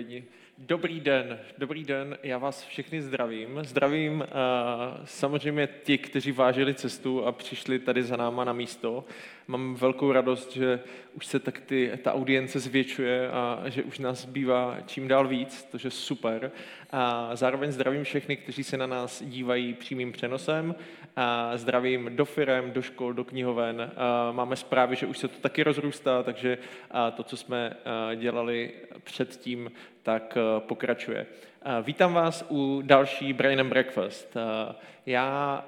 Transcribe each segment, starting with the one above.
Jedni. Dobrý den, dobrý den, já vás všechny zdravím. Zdravím uh, samozřejmě ti, kteří vážili cestu a přišli tady za náma na místo. Mám velkou radost, že už se tak ty, ta audience zvětšuje a že už nás bývá čím dál víc, to je super. A zároveň zdravím všechny, kteří se na nás dívají přímým přenosem. A zdravím do firem, do škol, do knihoven. A máme zprávy, že už se to taky rozrůstá, takže to, co jsme dělali předtím, tak pokračuje. Vítám vás u další Brain and Breakfast. Já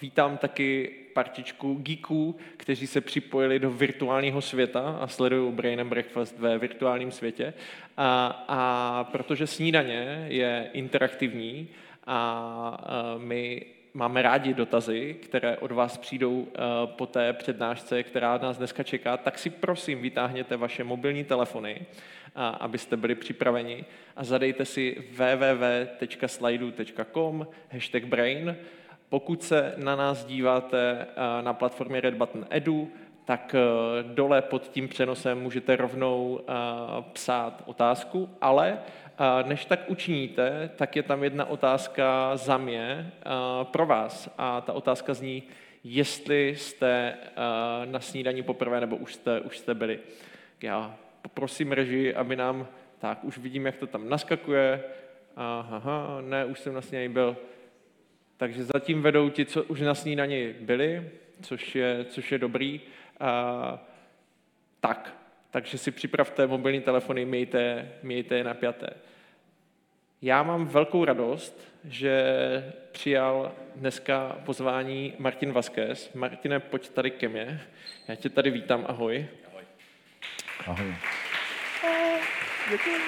vítám taky partičku geeků, kteří se připojili do virtuálního světa a sledují Brain and Breakfast ve virtuálním světě. A, a protože snídaně je interaktivní a my máme rádi dotazy, které od vás přijdou po té přednášce, která nás dneska čeká, tak si prosím vytáhněte vaše mobilní telefony, abyste byli připraveni a zadejte si www.slidu.com hashtag brain. Pokud se na nás díváte na platformě Red Button Edu, tak dole pod tím přenosem můžete rovnou psát otázku, ale než tak učiníte, tak je tam jedna otázka za mě pro vás. A ta otázka zní, jestli jste na snídaní poprvé nebo už jste, už jste byli. Já poprosím režii, aby nám, tak už vidím, jak to tam naskakuje. Aha, ne, už jsem na snídaní byl. Takže zatím vedou ti, co už na snídaní byli, což je, což je dobrý. A, tak, takže si připravte mobilní telefony, mějte, mějte je napjaté. Já mám velkou radost, že přijal dneska pozvání Martin Vasquez. Martine, pojď tady ke mně. Já tě tady vítám, ahoj. Ahoj. Ahoj. Děkuji.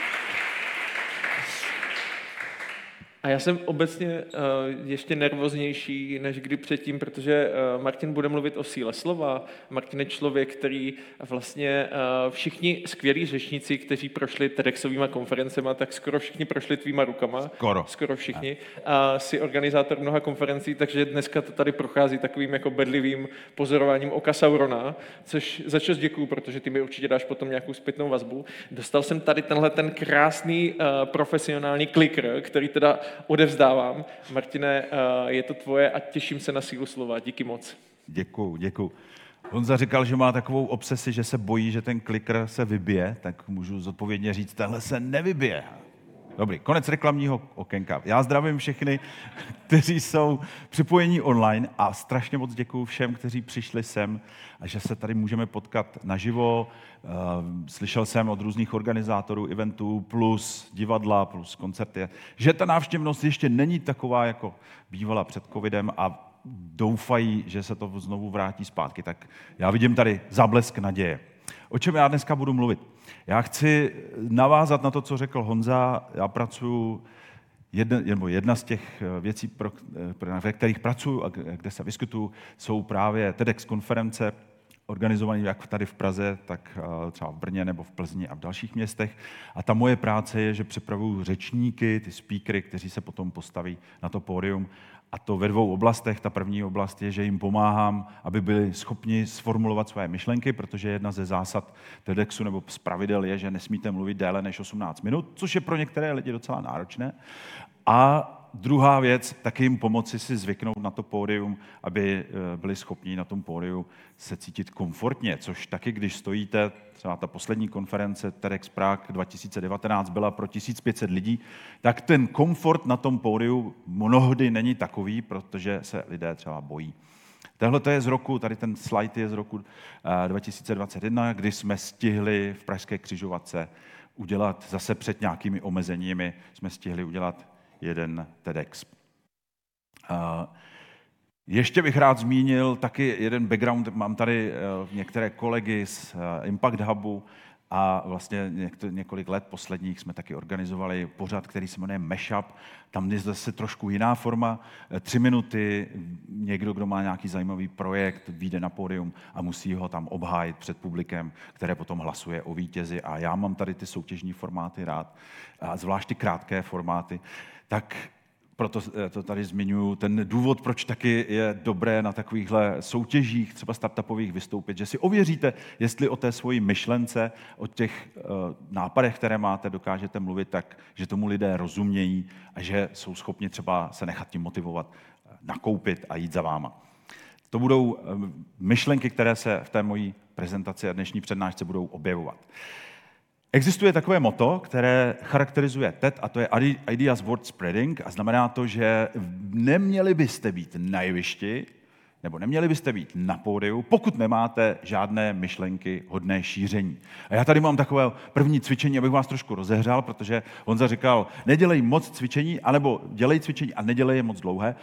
A já jsem obecně uh, ještě nervoznější než kdy předtím, protože uh, Martin bude mluvit o síle slova. Martin je člověk, který vlastně uh, všichni skvělí řečníci, kteří prošli TEDxovýma konferencema, tak skoro všichni prošli tvýma rukama. Skoro. Skoro všichni. A jsi organizátor mnoha konferencí, takže dneska to tady prochází takovým jako bedlivým pozorováním oka Saurona, což za čas děkuju, protože ty mi určitě dáš potom nějakou zpětnou vazbu. Dostal jsem tady tenhle ten krásný uh, profesionální klikr, který teda odevzdávám. Martine, eh, je to tvoje a těším se na sílu slova. Díky moc. Děkuju, děkuju. Honza říkal, že má takovou obsesi, že se bojí, že ten klikr se vybije, tak můžu zodpovědně říct, tenhle se nevybije. Dobrý, konec reklamního okénka. Já zdravím všechny, kteří jsou připojení online a strašně moc děkuji všem, kteří přišli sem a že se tady můžeme potkat naživo. Eh, slyšel jsem od různých organizátorů eventů plus divadla, plus koncerty, že ta návštěvnost ještě není taková, jako bývala před covidem a doufají, že se to znovu vrátí zpátky. Tak já vidím tady záblesk naděje. O čem já dneska budu mluvit? Já chci navázat na to, co řekl Honza. Já pracuji, jedna, jedna z těch eh, věcí, pro, eh, ve kterých pracuji a kde se vyskytuju, jsou právě TEDx konference, organizovaný jak tady v Praze, tak eh, třeba v Brně nebo v Plzni a v dalších městech. A ta moje práce je, že připravuju řečníky, ty speakery, kteří se potom postaví na to pódium a to ve dvou oblastech. Ta první oblast je, že jim pomáhám, aby byli schopni sformulovat své myšlenky, protože jedna ze zásad TEDxu nebo z pravidel je, že nesmíte mluvit déle než 18 minut, což je pro některé lidi docela náročné. A druhá věc, taky jim pomoci si zvyknout na to pódium, aby eh, byli schopni na tom pódiu se cítit komfortně, což taky, když stojíte, třeba ta poslední konference TEDx Prague 2019 byla pro 1500 lidí, tak ten komfort na tom pódiu mnohdy není takový, protože se lidé třeba bojí. Tohle je z roku, tady ten slide je z roku 2021, eh, kdy jsme stihli v Pražské křižovatce udělat zase před nějakými omezeními, jsme stihli udělat jeden TEDx. Ještě bych rád zmínil taky jeden background. Mám tady eh, některé kolegy z eh, Impact Hubu a vlastně několik let posledních jsme taky organizovali pořad, který se jmenuje Meshup. Tam je zase trošku jiná forma. Eh, tři minuty, někdo, kdo má nějaký zajímavý projekt, vyjde na pódium a musí ho tam obhájit před publikem, které potom hlasuje o vítězi. A já mám tady ty soutěžní formáty rád, a zvlášť ty krátké formáty tak proto eh, to tady zmiňuji, ten důvod, proč taky je dobré na takovýchhle soutěžích, třeba startupových, vystoupit, že si ověříte, jestli o té svoji myšlence, o těch uh, nápadech, které máte, dokážete mluvit tak, že tomu lidé rozumějí a že jsou schopni třeba se nechat tím motivovat, eh, nakoupit a jít za váma. To budou myšlenky, které se v té mojí prezentaci a dnešní přednášce budou objevovat. Existuje takové moto, které charakterizuje TED, a to je Ideas World Spreading, a znamená to, že neměli byste být na jevišti, nebo neměli byste být na pódiu, pokud nemáte žádné myšlenky hodné šíření. A já tady mám takové první cvičení, abych vás trošku rozehřál, protože on říkal, nedělej moc cvičení, anebo dělej cvičení a nedělej je moc dlouhé.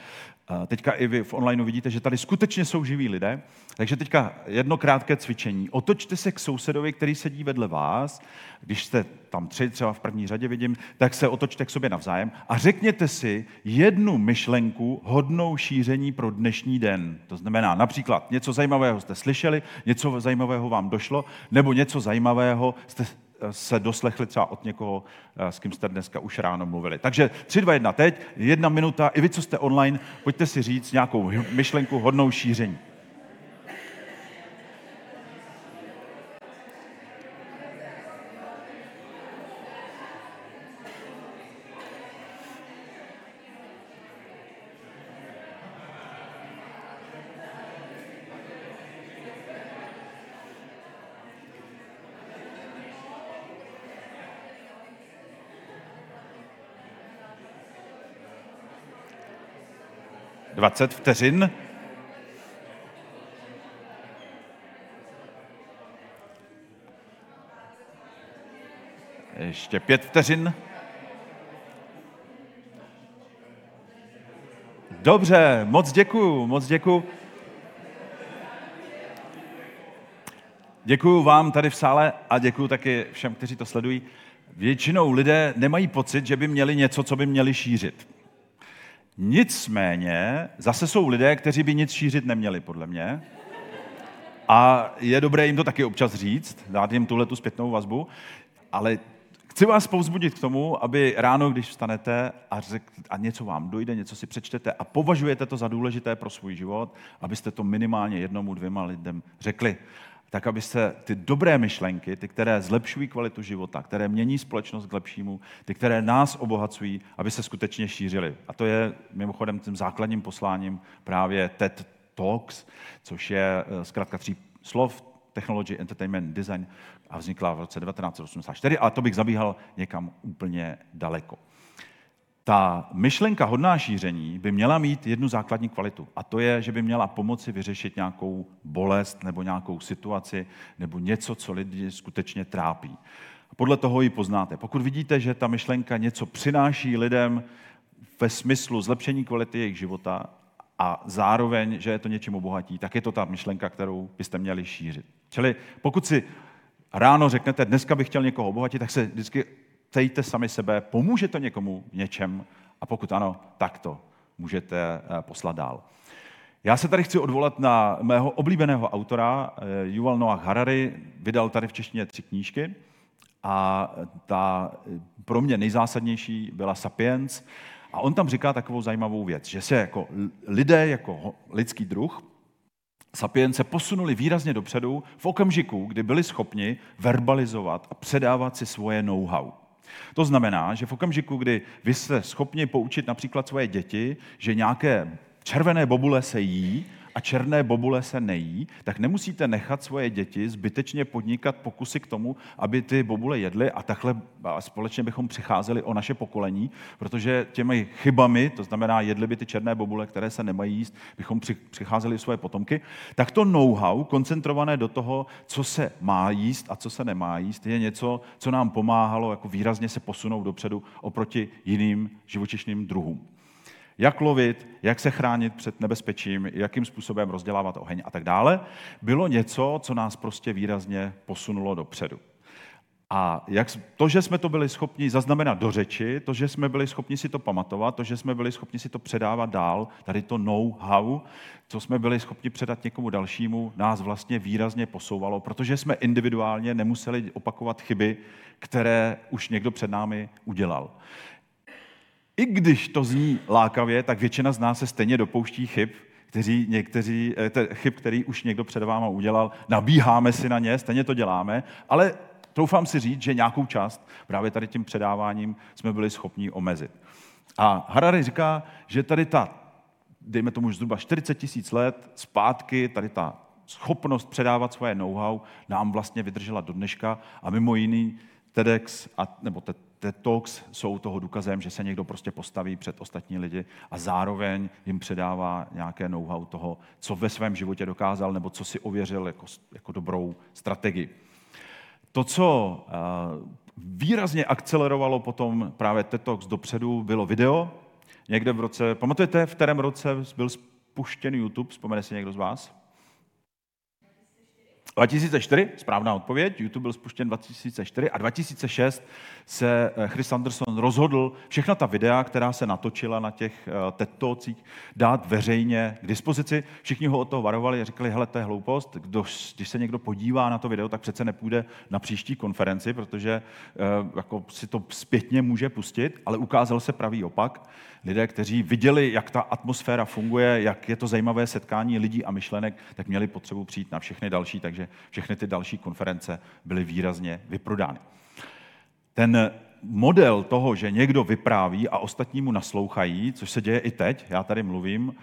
Teďka i vy v online vidíte, že tady skutečně jsou živí lidé. Takže teďka jedno krátké cvičení. Otočte se k sousedovi, který sedí vedle vás. Když jste tam tři, třeba v první řadě vidím, tak se otočte k sobě navzájem a řekněte si jednu myšlenku hodnou šíření pro dnešní den. To znamená například něco zajímavého jste slyšeli, něco zajímavého vám došlo, nebo něco zajímavého jste se doslechli třeba od někoho, eh, s kým jste dneska už ráno mluvili. Takže 3, 2, 1 teď, jedna minuta, i vy, co jste online, pojďte si říct nějakou myšlenku hodnou šíření. 20 vteřin. Ještě pět vteřin. Dobře, moc děkuju, moc děkuju. Děkuju vám tady v sále a děkuju taky všem, kteří to sledují. Většinou lidé nemají pocit, že by měli něco, co by měli šířit. Nicméně zase jsou lidé, kteří by nic šířit neměli, podle mě. A je dobré jim to taky občas říct, dát jim tuhle tu zpětnou vazbu, ale chci vás povzbudit k tomu, aby ráno, když vstanete a, řek, a něco vám dojde, něco si přečtete a považujete to za důležité pro svůj život, abyste to minimálně jednomu, dvěma lidem řekli tak aby se ty dobré myšlenky, ty, které zlepšují kvalitu života, které mění společnost k lepšímu, ty, které nás obohacují, aby se skutečně šířily. A to je mimochodem tím základním posláním právě TED Talks, což je eh, zkrátka tří slov, Technology, Entertainment, Design a vznikla v roce 1984, ale to bych zabíhal někam úplně daleko. Ta myšlenka hodná šíření by měla mít jednu základní kvalitu. A to je, že by měla pomoci vyřešit nějakou bolest nebo nějakou situaci nebo něco, co lidi skutečně trápí. A podle toho ji poznáte. Pokud vidíte, že ta myšlenka něco přináší lidem ve smyslu zlepšení kvality jejich života a zároveň, že je to něčím obohatí, tak je to ta myšlenka, kterou byste měli šířit. Čili pokud si ráno řeknete, dneska bych chtěl někoho obohatit, tak se vždycky ptejte sami sebe, pomůže to někomu v něčem? A pokud ano, tak to můžete eh, poslat dál. Já se tady chci odvolat na mého oblíbeného autora, eh, Yuval Noah Harari, vydal tady v češtině tři knížky a ta eh, pro mě nejzásadnější byla Sapiens. A on tam říká takovou zajímavou věc, že se jako lidé, jako lidský druh, Sapiens se posunuli výrazně dopředu v okamžiku, kdy byli schopni verbalizovat a předávat si svoje know-how. To znamená, že v okamžiku, kdy vy jste schopni poučit například svoje děti, že nějaké červené bobule se jí a černé bobule se nejí, tak nemusíte nechat svoje děti zbytečně podnikat pokusy k tomu, aby ty bobule jedly a takhle společně bychom přicházeli o naše pokolení, protože těmi chybami, to znamená jedli by ty černé bobule, které se nemají jíst, bychom přicházeli svoje potomky, tak to know-how koncentrované do toho, co se má jíst a co se nemá jíst, je něco, co nám pomáhalo jako výrazně se posunout dopředu oproti jiným živočišným druhům jak lovit, jak se chránit před nebezpečím, jakým způsobem rozdělávat oheň a tak dále, bylo něco, co nás prostě výrazně posunulo dopředu. A jak, to, že jsme to byli schopni zaznamenat do řeči, to, že jsme byli schopni si to pamatovat, to, že jsme byli schopni si to předávat dál, tady to know-how, co jsme byli schopni předat někomu dalšímu, nás vlastně výrazně posouvalo, protože jsme individuálně nemuseli opakovat chyby, které už někdo před námi udělal. I když to zní lákavě, tak většina z nás se stejně dopouští chyb, kteří, někteří, eh, te, chyb, který už někdo před váma udělal, nabíháme si na ně, stejně to děláme, ale troufám si říct, že nějakou část právě tady tím předáváním jsme byli schopni omezit. A Harari říká, že tady ta, dejme tomu už zhruba 40 tisíc let zpátky, tady ta schopnost předávat svoje know-how nám vlastně vydržela do dneška a mimo jiný TEDx, a, nebo TED Talks jsou toho důkazem, že se někdo prostě postaví před ostatní lidi a zároveň jim předává nějaké know-how toho, co ve svém životě dokázal nebo co si ověřil jako, jako dobrou strategii. To, co uh, výrazně akcelerovalo potom právě TED Talks dopředu, bylo video. Někde v roce, pamatujete, v kterém roce byl spuštěn YouTube? Vzpomene si někdo z vás? 2004, správná odpověď, YouTube byl spuštěn 2004 a 2006 se eh, Chris Anderson rozhodl všechna ta videa, která se natočila na těch eh, TED dát veřejně k dispozici. Všichni ho od toho varovali a říkali, hele, to je hloupost, Kdo, když se někdo podívá na to video, tak přece nepůjde na příští konferenci, protože eh, jako si to zpětně může pustit, ale ukázal se pravý opak lidé, kteří viděli, jak ta atmosféra funguje, jak je to zajímavé setkání lidí a myšlenek, tak měli potřebu přijít na všechny další, takže všechny ty další konference byly výrazně vyprodány. Ten model toho, že někdo vypráví a ostatní mu naslouchají, což se děje i teď, já tady mluvím,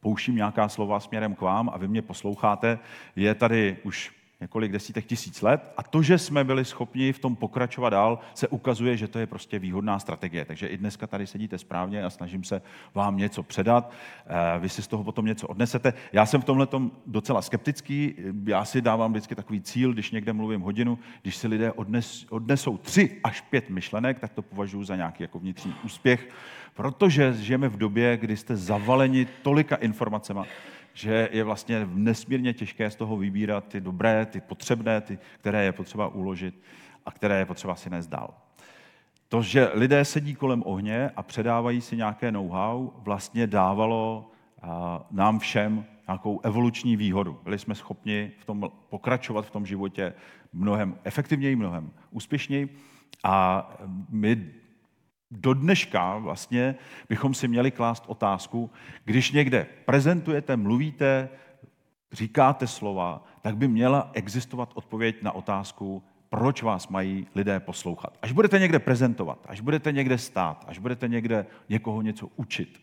pouštím nějaká slova směrem k vám a vy mě posloucháte, je tady už několik desítek tisíc let a to, že jsme byli schopni v tom pokračovat dál, se ukazuje, že to je prostě výhodná strategie. Takže i dneska tady sedíte správně a snažím se vám něco předat. Eh, vy si z toho potom něco odnesete. Já jsem v tomhle docela skeptický. Já si dávám vždycky takový cíl, když někde mluvím hodinu, když si lidé odnes, odnesou tři až pět myšlenek, tak to považuji za nějaký jako vnitřní úspěch, protože žijeme v době, kdy jste zavaleni tolika informacemi, že je vlastně nesmírně těžké z toho vybírat ty dobré, ty potřebné, ty, které je potřeba uložit a které je potřeba si nést dál. To, že lidé sedí kolem ohně a předávají si nějaké know-how, vlastně dávalo nám všem nějakou evoluční výhodu. Byli jsme schopni v tom pokračovat v tom životě mnohem efektivněji, mnohem úspěšněji a my do dneška vlastně bychom si měli klást otázku, když někde prezentujete, mluvíte, říkáte slova, tak by měla existovat odpověď na otázku, proč vás mají lidé poslouchat. Až budete někde prezentovat, až budete někde stát, až budete někde někoho něco učit,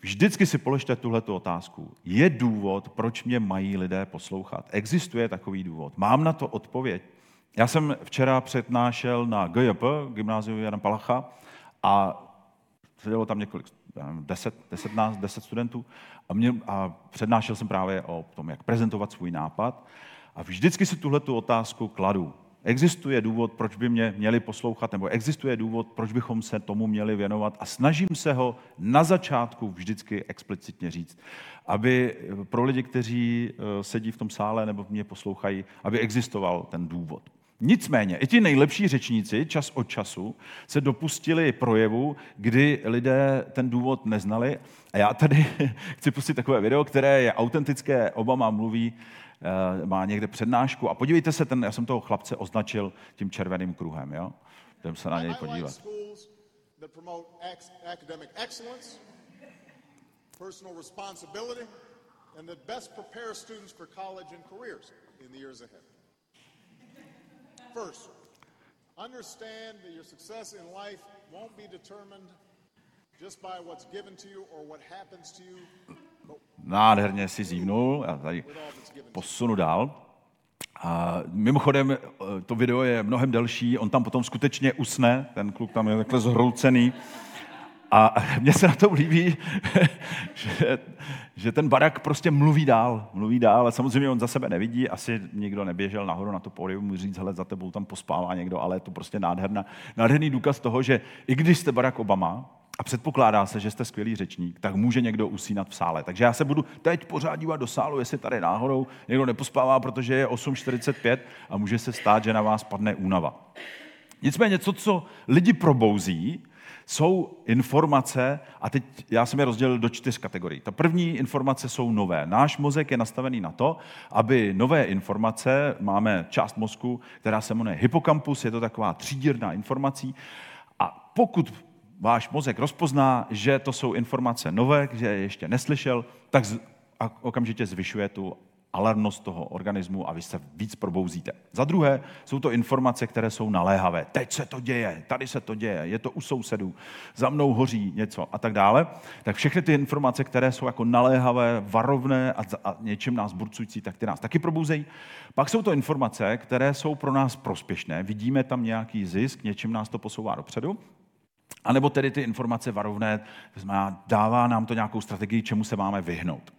vždycky si položte tuhletu otázku. Je důvod, proč mě mají lidé poslouchat? Existuje takový důvod? Mám na to odpověď? Já jsem včera přednášel na GJP, gymnáziu Jana Palacha, a sedělo tam několik, 10, 10, nás, 10 studentů a, mě, a přednášel jsem právě o tom, jak prezentovat svůj nápad. A vždycky si tuhle tu otázku kladu. Existuje důvod, proč by mě měli poslouchat, nebo existuje důvod, proč bychom se tomu měli věnovat a snažím se ho na začátku vždycky explicitně říct, aby pro lidi, kteří eh, sedí v tom sále nebo mě poslouchají, aby existoval ten důvod. Nicméně, i ti nejlepší řečníci čas od času se dopustili projevu, kdy lidé ten důvod neznali. A já tady chci pustit takové video, které je autentické. Obama mluví, eh, má někde přednášku. A podívejte se, ten, já jsem toho chlapce označil tím červeným kruhem. Jo? Jdem se na něj podívat. personal responsibility, and that best prepare students for college and careers in the years ahead. First, understand that your success in life won't be determined just by what's given to you or what happens to you. Nádherně si zívnul, já tady posunu dál. A mimochodem, eh, to video je mnohem delší, on tam potom skutečně usne, ten kluk tam je takhle zhroucený. A mně se na to líbí, že, že ten barak prostě mluví dál, mluví dál, ale samozřejmě on za sebe nevidí, asi nikdo neběžel nahoru na to pódium, mu říct, hele, za tebou tam pospává někdo, ale je to prostě nádherná, nádherný důkaz toho, že i když jste Barack Obama, a předpokládá se, že jste skvělý řečník, tak může někdo usínat v sále. Takže já se budu teď pořád dívat do sálu, jestli tady náhodou někdo nepospává, protože je 8.45 a může se stát, že na vás padne únava. Nicméně to, co lidi probouzí, jsou informace, a teď já jsem je rozdělil do čtyř kategorií. Ta první informace jsou nové. Náš mozek je nastavený na to, aby nové informace, máme část mozku, která se jmenuje hypokampus, je to taková třídírná informací, a pokud váš mozek rozpozná, že to jsou informace nové, že je ještě neslyšel, tak okamžitě zvyšuje tu alarmnost toho organismu a vy se víc probouzíte. Za druhé jsou to informace, které jsou naléhavé. Teď se to děje, tady se to děje, je to u sousedů, za mnou hoří něco a tak dále. Tak všechny ty informace, které jsou jako naléhavé, varovné a, a nás burcující, tak ty nás taky probouzejí. Pak jsou to informace, které jsou pro nás prospěšné. Vidíme tam nějaký zisk, něčím nás to posouvá dopředu. A nebo tedy ty informace varovné, znamená, dává nám to nějakou strategii, čemu se máme vyhnout.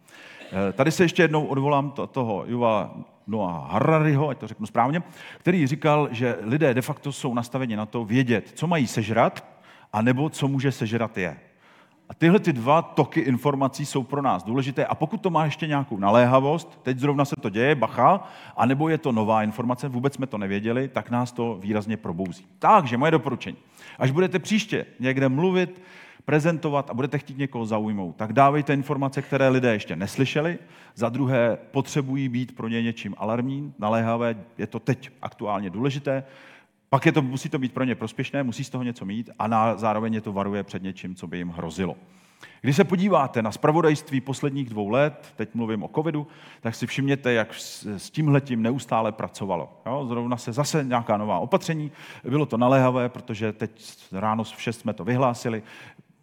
Eh, tady se ještě jednou odvolám to, toho Juva Noah Harariho, ať to řeknu správně, který říkal, že lidé de facto jsou nastaveni na to vědět, co mají sežrat, a nebo co může sežrat je. A tyhle ty dva toky informací jsou pro nás důležité. A pokud to má ještě nějakou naléhavost, teď zrovna se to děje, bacha, anebo je to nová informace, vůbec jsme to nevěděli, tak nás to výrazně probouzí. Takže moje doporučení. Až budete příště někde mluvit, prezentovat a budete chtít někoho zaujmout, tak dávejte informace, které lidé ještě neslyšeli. Za druhé, potřebují být pro ně něčím alarmní, naléhavé, je to teď aktuálně důležité. Pak je to, musí to být pro ně prospěšné, musí z toho něco mít a na, zároveň je to varuje před něčím, co by jim hrozilo. Když se podíváte na spravodajství posledních dvou let, teď mluvím o covidu, tak si všimněte, jak s tímhletím neustále pracovalo. Jo, zrovna se zase nějaká nová opatření, bylo to naléhavé, protože teď ráno v 6 jsme to vyhlásili,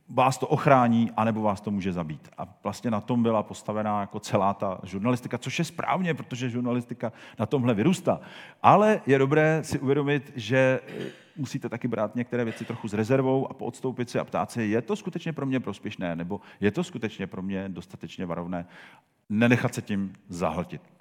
vás to ochrání, anebo vás to může zabít. A vlastně na tom byla postavená jako celá ta žurnalistika, což je správně, protože žurnalistika na tomhle vyrůstá. Ale je dobré si uvědomit, že eh, musíte taky brát některé věci trochu s rezervou a poodstoupit si a ptát se, je to skutečně pro mě prospěšné, nebo je to skutečně pro mě dostatečně varovné. Nenechat se tím zahltit.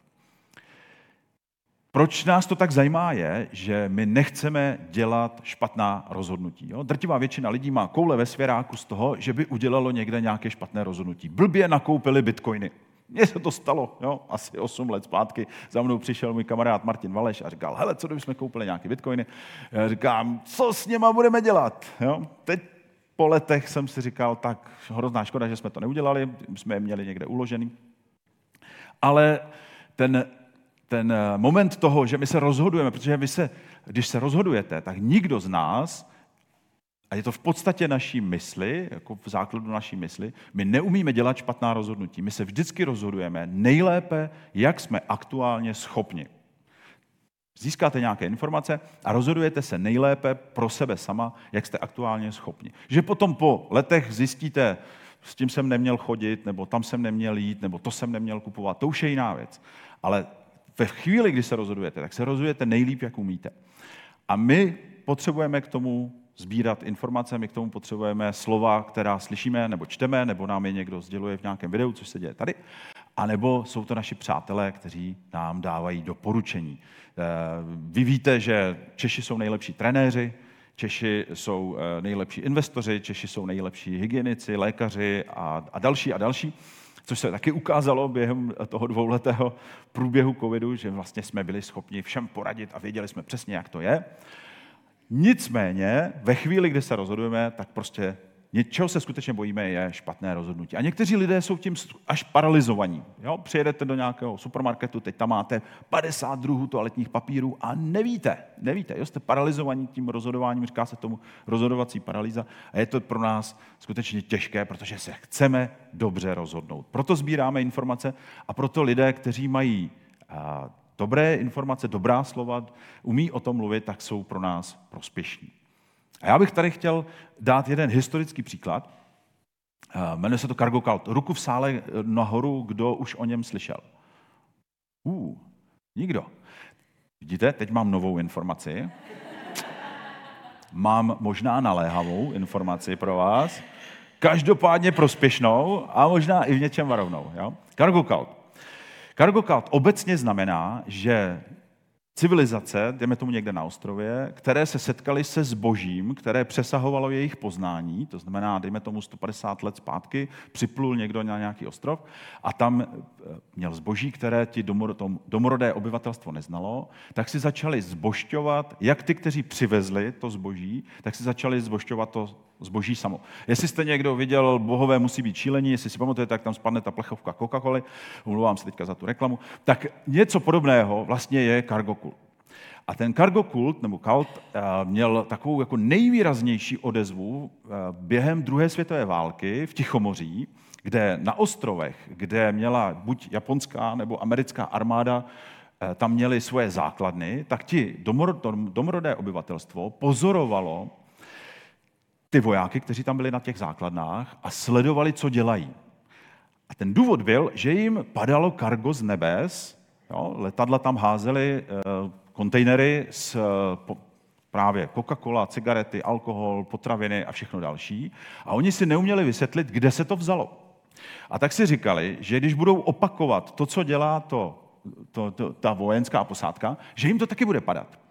Proč nás to tak zajímá je, že my nechceme dělat špatná rozhodnutí. Jo? Drtivá většina lidí má koule ve svěráku z toho, že by udělalo někde nějaké špatné rozhodnutí. Blbě nakoupili bitcoiny. Mně se to stalo, jo, asi 8 let zpátky. Za mnou přišel můj kamarád Martin Valeš a říkal, hele, co kdybychom koupili nějaké bitcoiny? Já říkám, co s něma budeme dělat? Jo? Teď po letech jsem si říkal, tak hrozná škoda, že jsme to neudělali, jsme je měli někde uložený. Ale ten ten eh, moment toho, že my se rozhodujeme, protože vy se, když se rozhodujete, tak nikdo z nás, a je to v podstatě naší mysli, jako v základu naší mysli, my neumíme dělat špatná rozhodnutí. My se vždycky rozhodujeme nejlépe, jak jsme aktuálně schopni. Získáte nějaké informace a rozhodujete se nejlépe pro sebe sama, jak jste aktuálně schopni. Že potom po letech zjistíte, s tím jsem neměl chodit, nebo tam jsem neměl jít, nebo to jsem neměl kupovat, to už je jiná věc. Ale ve chvíli, kdy se rozhodujete, tak se rozhodujete nejlíp, jak umíte. A my potřebujeme k tomu sbírat informace, my k tomu potřebujeme slova, která slyšíme nebo čteme, nebo nám je někdo sděluje v nějakém videu, což se děje tady, a nebo jsou to naši přátelé, kteří nám dávají doporučení. Eh, vy víte, že Češi jsou nejlepší trenéři, Češi jsou eh, nejlepší investoři, Češi jsou nejlepší hygienici, lékaři a, a další a další což se taky ukázalo během toho dvouletého průběhu covidu, že vlastně jsme byli schopni všem poradit a věděli jsme přesně, jak to je. Nicméně, ve chvíli, kdy se rozhodujeme, tak prostě Něčeho se skutečně bojíme, je špatné rozhodnutí. A někteří lidé jsou tím až paralizovaní. Jo? Přijedete do nějakého supermarketu, teď tam máte 50 druhů toaletních papírů a nevíte, nevíte, jo? jste paralizovaní tím rozhodováním, říká se tomu rozhodovací paralýza a je to pro nás skutečně těžké, protože se chceme dobře rozhodnout. Proto sbíráme informace a proto lidé, kteří mají dobré informace, dobrá slova, umí o tom mluvit, tak jsou pro nás prospěšní. A já bych tady chtěl dát jeden historický příklad. Eh, jmenuje se to Cargo Cult. Ruku v sále eh, nahoru, kdo už o něm slyšel. Uh, nikdo. Vidíte, teď mám novou informaci. Mám možná naléhavou informaci pro vás. Každopádně prospěšnou a možná i v něčem varovnou. Jo? Cargo Cult. Cargo Cult obecně znamená, že civilizace, jdeme tomu někde na ostrově, které se setkaly se zbožím, které přesahovalo jejich poznání, to znamená, dejme tomu 150 let zpátky, připlul někdo na nějaký ostrov a tam eh, měl zboží, které ti domorodé obyvatelstvo neznalo, tak si začali zbošťovat, jak ty, kteří přivezli to zboží, tak si začali zbošťovat to zboží samo. Jestli jste někdo viděl Bohové musí být šílení, jestli si pamatujete, tak tam spadne ta plechovka Coca-Coly, umluvám se teďka za tu reklamu, tak něco podobného vlastně je cargo A ten cargo kult, nebo kult, eh, měl takovou jako nejvýraznější odezvu eh, během druhé světové války v Tichomoří, kde na ostrovech, kde měla buď japonská nebo americká armáda, eh, tam měli svoje základny, tak ti domorodé obyvatelstvo pozorovalo ty vojáky, kteří tam byli na těch základnách a sledovali, co dělají. A ten důvod byl, že jim padalo kargo z nebes, jo, letadla tam házely kontejnery s eh, právě Coca-Cola, cigarety, alkohol, potraviny a všechno další. A oni si neuměli vysvětlit, kde se to vzalo. A tak si říkali, že když budou opakovat to, co dělá to, to, to, ta vojenská posádka, že jim to taky bude padat.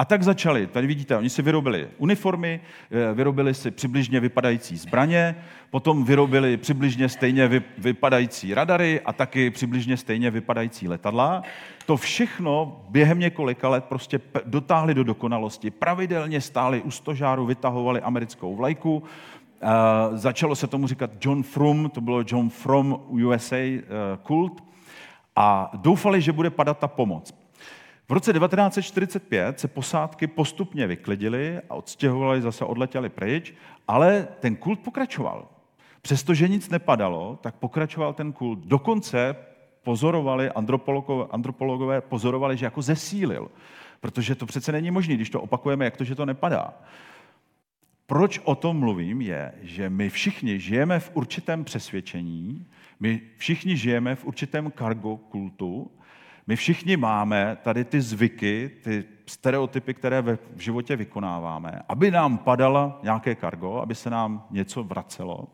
A tak začali, tady vidíte, oni si vyrobili uniformy, eh, vyrobili si přibližně vypadající zbraně, potom vyrobili přibližně stejně vypadající radary a taky přibližně stejně vypadající letadla. To všechno během několika let prostě dotáhli do dokonalosti. Pravidelně stáli u stožáru, vytahovali americkou vlajku, Uh, začalo se tomu říkat John Frum, to bylo John From USA uh, kult, a doufali, že bude padat ta pomoc. V roce 1945 se posádky postupně vyklidily a odstěhovali, zase odletěli pryč, ale ten kult pokračoval. Přestože nic nepadalo, tak pokračoval ten kult. Dokonce pozorovali, antropologové, antropologové pozorovali, že jako zesílil. Protože to přece není možné, když to opakujeme, jak to, že to nepadá. Proč o tom mluvím, je, že my všichni žijeme v určitém přesvědčení, my všichni žijeme v určitém kargo kultu my všichni máme tady ty zvyky, ty stereotypy, které v životě vykonáváme, aby nám padala nějaké kargo, aby se nám něco vracelo.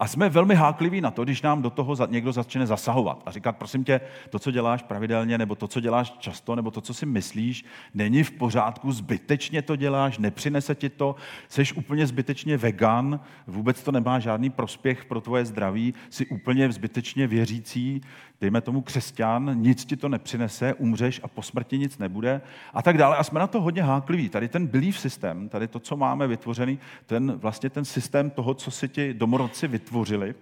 A jsme velmi hákliví na to, když nám do toho někdo začne zasahovat a říkat, prosím tě, to, co děláš pravidelně, nebo to, co děláš často, nebo to, co si myslíš, není v pořádku, zbytečně to děláš, nepřinese ti to, jsi úplně zbytečně vegan, vůbec to nemá žádný prospěch pro tvoje zdraví, jsi úplně zbytečně věřící, dejme tomu křesťan, nic ti to nepřinese, umřeš a po smrti nic nebude a tak dále. A jsme na to hodně hákliví. Tady ten belief systém, tady to, co máme vytvořený, ten vlastně ten systém toho, co si ti domorodci vytvořili.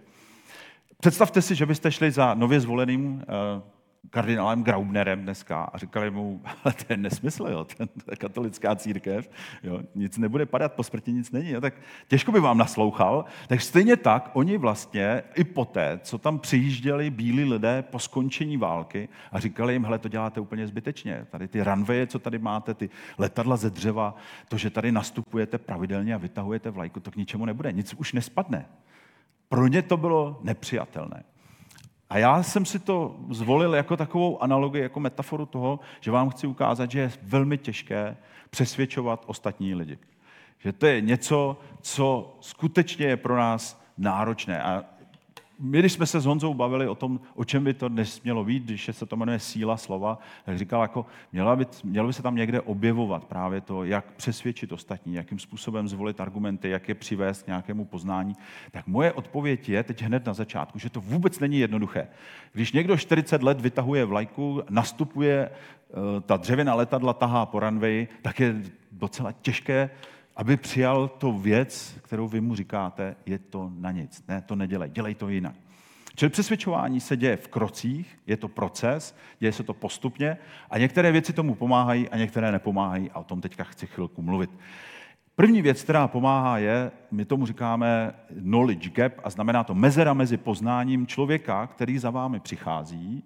Představte si, že byste šli za nově zvoleným eh, kardinálem Graubnerem dneska a říkali mu, ale to je nesmysl, jo, ten, ta katolická církev, jo, nic nebude padat, po smrti nic není, jo, tak těžko by vám naslouchal. Tak stejně tak, oni vlastně i poté, co tam přijížděli bílí lidé po skončení války a říkali jim, hele, to děláte úplně zbytečně, tady ty ranveje, co tady máte, ty letadla ze dřeva, to, že tady nastupujete pravidelně a vytahujete vlajku, to k ničemu nebude, nic už nespadne. Pro ně to bylo nepřijatelné. A já jsem si to zvolil jako takovou analogii, jako metaforu toho, že vám chci ukázat, že je velmi těžké přesvědčovat ostatní lidi. Že to je něco, co skutečně je pro nás náročné. A my, když jsme se s Honzou bavili o tom, o čem by to dnes mělo být, když se to jmenuje síla slova, tak říkal, jako mělo by, mělo by se tam někde objevovat právě to, jak přesvědčit ostatní, jakým způsobem zvolit argumenty, jak je přivést k nějakému poznání. Tak moje odpověď je teď hned na začátku, že to vůbec není jednoduché. Když někdo 40 let vytahuje vlajku, nastupuje, eh, ta dřevěná letadla tahá po runway, tak je docela těžké aby přijal to věc, kterou vy mu říkáte, je to na nic. Ne, to nedělej, dělej to jinak. Čili přesvědčování se děje v krocích, je to proces, děje se to postupně a některé věci tomu pomáhají a některé nepomáhají a o tom teďka chci chvilku mluvit. První věc, která pomáhá, je, my tomu říkáme knowledge gap a znamená to mezera mezi poznáním člověka, který za vámi přichází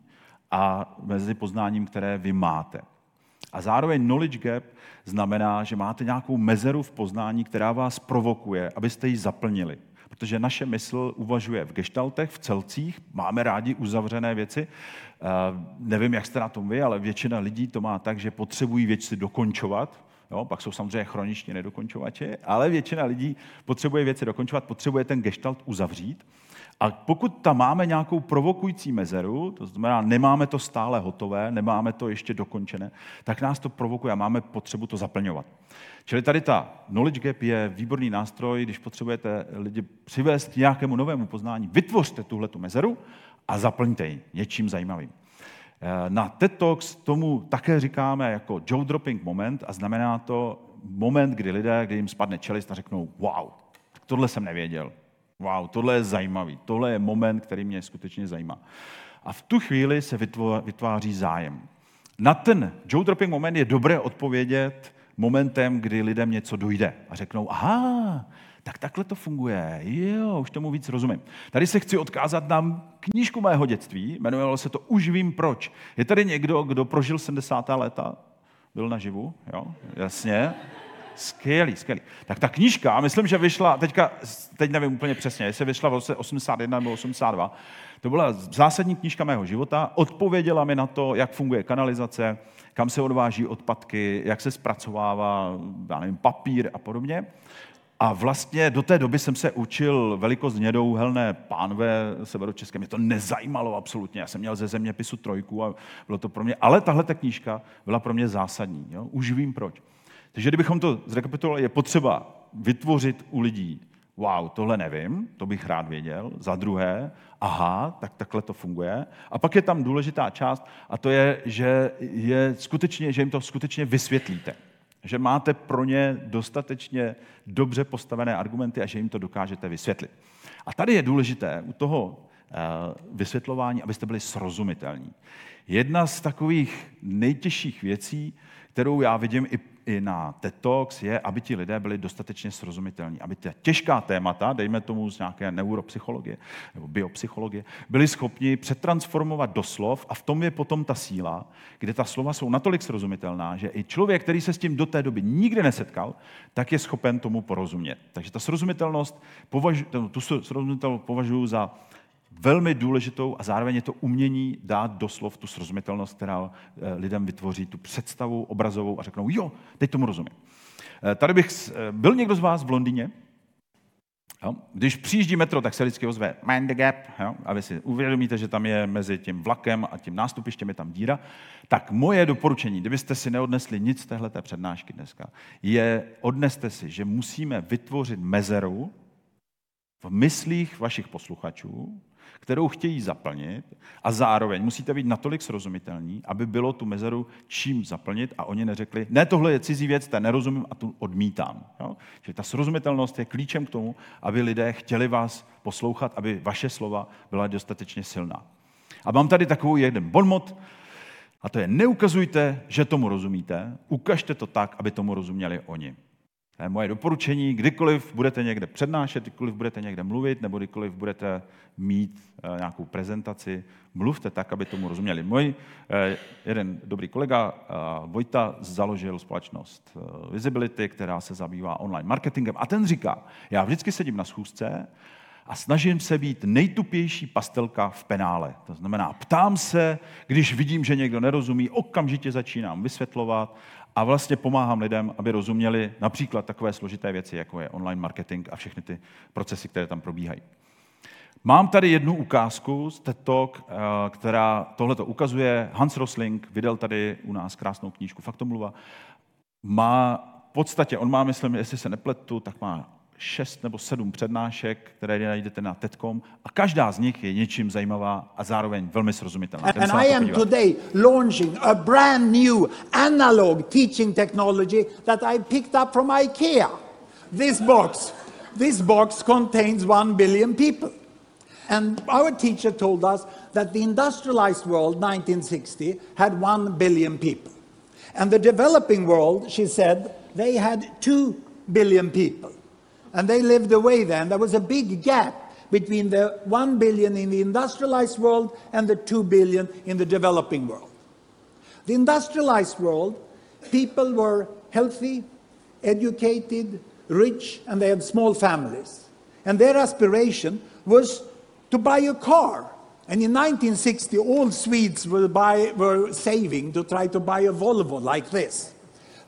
a mezi poznáním, které vy máte. A zároveň knowledge gap znamená, že máte nějakou mezeru v poznání, která vás provokuje, abyste ji zaplnili. Protože naše mysl uvažuje v gestaltech, v celcích, máme rádi uzavřené věci. Eh, nevím, jak jste na tom vy, ale většina lidí to má tak, že potřebují věci dokončovat. Jo, pak jsou samozřejmě chroničtí nedokončovači, ale většina lidí potřebuje věci dokončovat, potřebuje ten gestalt uzavřít. A pokud tam máme nějakou provokující mezeru, to znamená, nemáme to stále hotové, nemáme to ještě dokončené, tak nás to provokuje a máme potřebu to zaplňovat. Čili tady ta knowledge gap je výborný nástroj, když potřebujete lidi přivést k nějakému novému poznání, vytvořte tuhle tu mezeru a zaplňte ji něčím zajímavým. Eh, na TED Talks tomu také říkáme jako jaw dropping moment a znamená to moment, kdy lidé, kdy jim spadne čelist a řeknou wow, tohle jsem nevěděl, wow, tohle je zajímavý, tohle je moment, který mě skutečně zajímá. A v tu chvíli se vytváří zájem. Na ten jaw dropping moment je dobré odpovědět momentem, kdy lidem něco dojde a řeknou, aha, tak takhle to funguje. Jo, už tomu víc rozumím. Tady se chci odkázat na knížku mého dětství, jmenovalo se to Už vím proč. Je tady někdo, kdo prožil 70. léta? Byl naživu? Jo, jasně. Skvělý, skvělý. Tak ta knížka, myslím, že vyšla, teďka, teď nevím úplně přesně, jestli vyšla v roce 81 nebo 82, to byla zásadní knížka mého života, odpověděla mi na to, jak funguje kanalizace, kam se odváží odpadky, jak se zpracovává, já nevím, papír a podobně. A vlastně do té doby jsem se učil velikost hnědouhelné pánve severočeské. Mě to nezajímalo absolutně. Já jsem měl ze zeměpisu trojku a bylo to pro mě. Ale tahle ta knížka byla pro mě zásadní. Jo? Už vím proč. Takže kdybychom to zrekapitulovali, je potřeba vytvořit u lidí, wow, tohle nevím, to bych rád věděl. Za druhé, aha, tak takhle to funguje. A pak je tam důležitá část a to je, že, je skutečně, že jim to skutečně vysvětlíte že máte pro ně dostatečně dobře postavené argumenty a že jim to dokážete vysvětlit. A tady je důležité u toho eh, vysvětlování, abyste byli srozumitelní. Jedna z takových nejtěžších věcí, kterou já vidím i i na TED Talks je, aby ti lidé byli dostatečně srozumitelní, aby ta těžká témata, dejme tomu z nějaké neuropsychologie nebo biopsychologie, byli schopni přetransformovat do slov a v tom je potom ta síla, kde ta slova jsou natolik srozumitelná, že i člověk, který se s tím do té doby nikdy nesetkal, tak je schopen tomu porozumět. Takže ta srozumitelnost, považu, tu srozumitelnost považuji za velmi důležitou a zároveň je to umění dát do slov tu srozumitelnost, která eh, lidem vytvoří tu představu obrazovou a řeknou, jo, teď tomu rozumím. Eh, tady bych, eh, byl někdo z vás v Londýně? Jo? Když přijíždí metro, tak se vždycky ozve mind the gap, jo? a vy si uvědomíte, že tam je mezi tím vlakem a tím nástupištěm je tam díra. Tak moje doporučení, kdybyste si neodnesli nic z téhleté přednášky dneska, je odneste si, že musíme vytvořit mezeru v myslích vašich posluchačů, kterou chtějí zaplnit a zároveň musíte být natolik srozumitelní, aby bylo tu mezeru čím zaplnit a oni neřekli, ne, tohle je cizí věc, to nerozumím a tu odmítám. Jo? Že ta srozumitelnost je klíčem k tomu, aby lidé chtěli vás poslouchat, aby vaše slova byla dostatečně silná. A mám tady takovou jeden bonmot, a to je neukazujte, že tomu rozumíte, ukažte to tak, aby tomu rozuměli oni. To je moje doporučení, kdykoliv budete někde přednášet, kdykoliv budete někde mluvit, nebo kdykoliv budete mít eh, nějakou prezentaci, mluvte tak, aby tomu rozuměli. Můj eh, jeden dobrý kolega eh, Vojta založil společnost Visibility, která se zabývá online marketingem a ten říká, já vždycky sedím na schůzce a snažím se být nejtupější pastelka v penále. To znamená, ptám se, když vidím, že někdo nerozumí, okamžitě začínám vysvětlovat a vlastně pomáhám lidem, aby rozuměli například takové složité věci, jako je online marketing a všechny ty procesy, které tam probíhají. Mám tady jednu ukázku z TED Talk, eh, která tohleto ukazuje. Hans Rosling vydal tady u nás krásnou knížku Faktomluva. Má v podstatě, on má, myslím, jestli se nepletu, tak má šest nebo sedm přednášek, které najdete na TEDCom a každá z nich je něčím zajímavá a zároveň velmi srozumitelná. And I am today launching a brand new analog teaching technology that I picked up from IKEA. This box, this box contains one billion people. And our teacher told us that the industrialized world, 1960, had one billion people. And the developing world, she said, they had two billion people. And they lived away then. There was a big gap between the 1 billion in the industrialized world and the 2 billion in the developing world. The industrialized world, people were healthy, educated, rich, and they had small families. And their aspiration was to buy a car. And in 1960, all Swedes were, buy, were saving to try to buy a Volvo like this.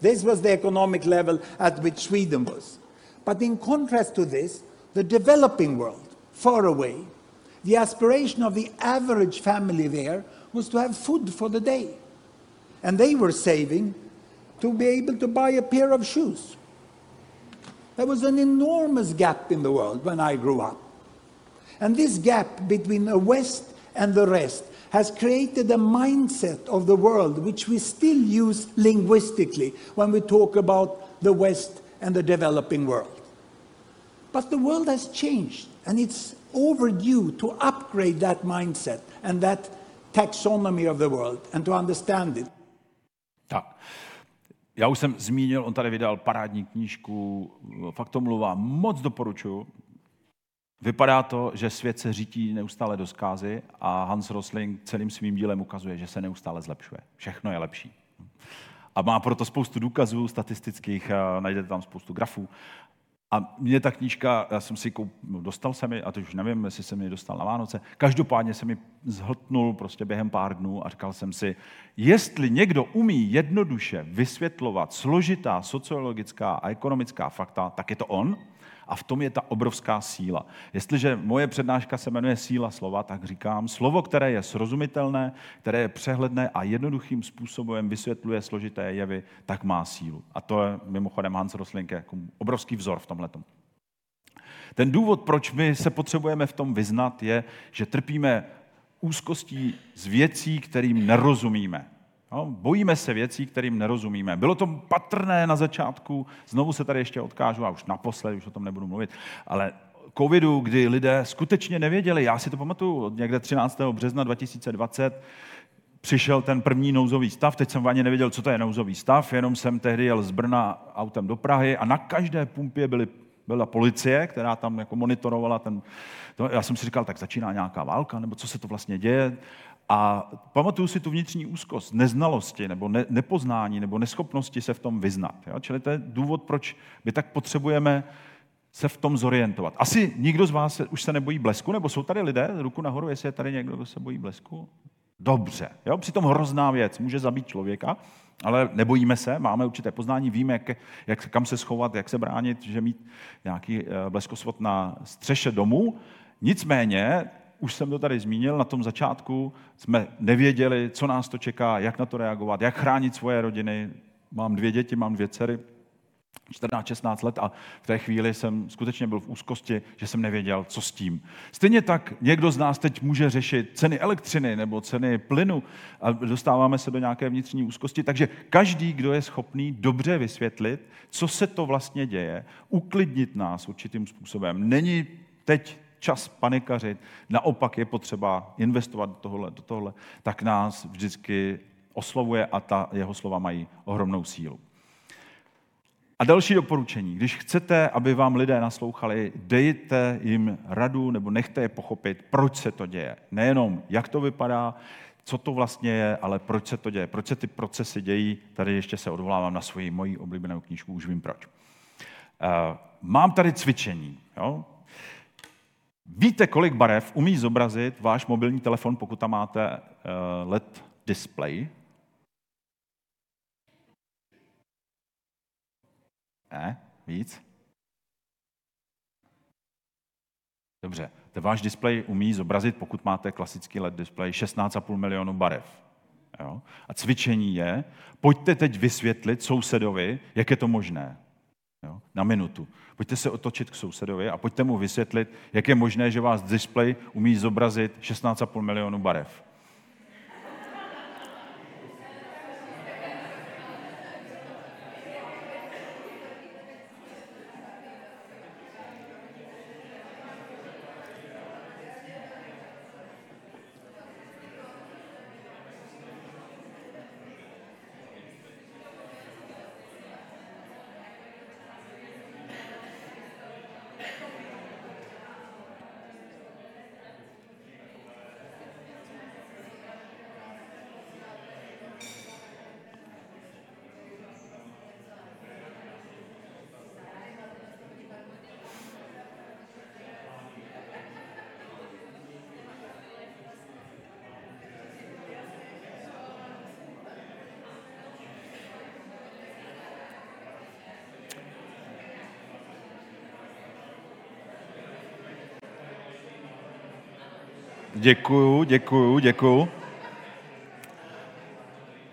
This was the economic level at which Sweden was. But in contrast to this, the developing world, far away, the aspiration of the average family there was to have food for the day. And they were saving to be able to buy a pair of shoes. There was an enormous gap in the world when I grew up. And this gap between the West and the rest has created a mindset of the world which we still use linguistically when we talk about the West and the developing world. But the world has changed, and it's overdue to upgrade that mindset and that taxonomy of the world and to understand it. Tak. Já už jsem zmínil, on tady vydal parádní knížku, fakt to mluvá, moc doporučuji. Vypadá to, že svět se řítí neustále do zkázy a Hans Rosling celým svým dílem ukazuje, že se neustále zlepšuje. Všechno je lepší. A má proto spoustu důkazů statistických, najdete tam spoustu grafů. A mě ta knížka, já jsem si koup, no, dostal se mi, a to už nevím, jestli jsem mi dostal na Vánoce, každopádně se mi zhltnul prostě během pár dnů a říkal jsem si, jestli někdo umí jednoduše vysvětlovat složitá sociologická a ekonomická fakta, tak je to on. A v tom je ta obrovská síla. Jestliže moje přednáška se jmenuje Síla slova, tak říkám, slovo, které je srozumitelné, které je přehledné a jednoduchým způsobem vysvětluje složité jevy, tak má sílu. A to je mimochodem Hans Rosling jako obrovský vzor v tomhle. Ten důvod, proč my se potřebujeme v tom vyznat, je, že trpíme úzkostí z věcí, kterým nerozumíme. No, bojíme se věcí, kterým nerozumíme. Bylo to patrné na začátku, znovu se tady ještě odkážu, a už naposled, už o tom nebudu mluvit, ale covidu, kdy lidé skutečně nevěděli. Já si to pamatuju od někde 13. března 2020, přišel ten první nouzový stav, teď jsem ani nevěděl, co to je nouzový stav, jenom jsem tehdy jel z Brna autem do Prahy a na každé pumpě byly, byla policie, která tam jako monitorovala ten... To, já jsem si říkal, tak začíná nějaká válka, nebo co se to vlastně děje. A pamatuju si tu vnitřní úzkost, neznalosti nebo ne, nepoznání nebo neschopnosti se v tom vyznat. Jo? Čili to je důvod, proč my tak potřebujeme se v tom zorientovat. Asi nikdo z vás už se nebojí blesku, nebo jsou tady lidé, ruku nahoru, jestli je tady někdo, kdo se bojí blesku? Dobře. Jo? Přitom hrozná věc, může zabít člověka, ale nebojíme se, máme určité poznání, víme, jak, jak, kam se schovat, jak se bránit, že mít nějaký eh, bleskosvod na střeše domu. Nicméně už jsem to tady zmínil, na tom začátku jsme nevěděli, co nás to čeká, jak na to reagovat, jak chránit svoje rodiny. Mám dvě děti, mám dvě dcery, 14-16 let a v té chvíli jsem skutečně byl v úzkosti, že jsem nevěděl, co s tím. Stejně tak někdo z nás teď může řešit ceny elektřiny nebo ceny plynu a dostáváme se do nějaké vnitřní úzkosti. Takže každý, kdo je schopný dobře vysvětlit, co se to vlastně děje, uklidnit nás určitým způsobem. Není teď čas panikařit, naopak je potřeba investovat do tohle, do tohle, tak nás vždycky oslovuje a ta jeho slova mají ohromnou sílu. A další doporučení. Když chcete, aby vám lidé naslouchali, dejte jim radu nebo nechte je pochopit, proč se to děje. Nejenom, jak to vypadá, co to vlastně je, ale proč se to děje, proč se ty procesy dějí. Tady ještě se odvolávám na svoji moji oblíbenou knížku, už vím proč. Uh, mám tady cvičení. Jo? Víte, kolik barev umí zobrazit váš mobilní telefon, pokud tam máte uh, LED display? Ne? Víc? Dobře, ten váš displej umí zobrazit, pokud máte klasický LED display, 16,5 milionů barev. Jo? A cvičení je, pojďte teď vysvětlit sousedovi, jak je to možné. Jo? Na minutu. Pojďte se otočit k sousedovi a pojďte mu vysvětlit, jak je možné, že vás display umí zobrazit 16,5 milionů barev. Děkuju, děkuju, děkuju.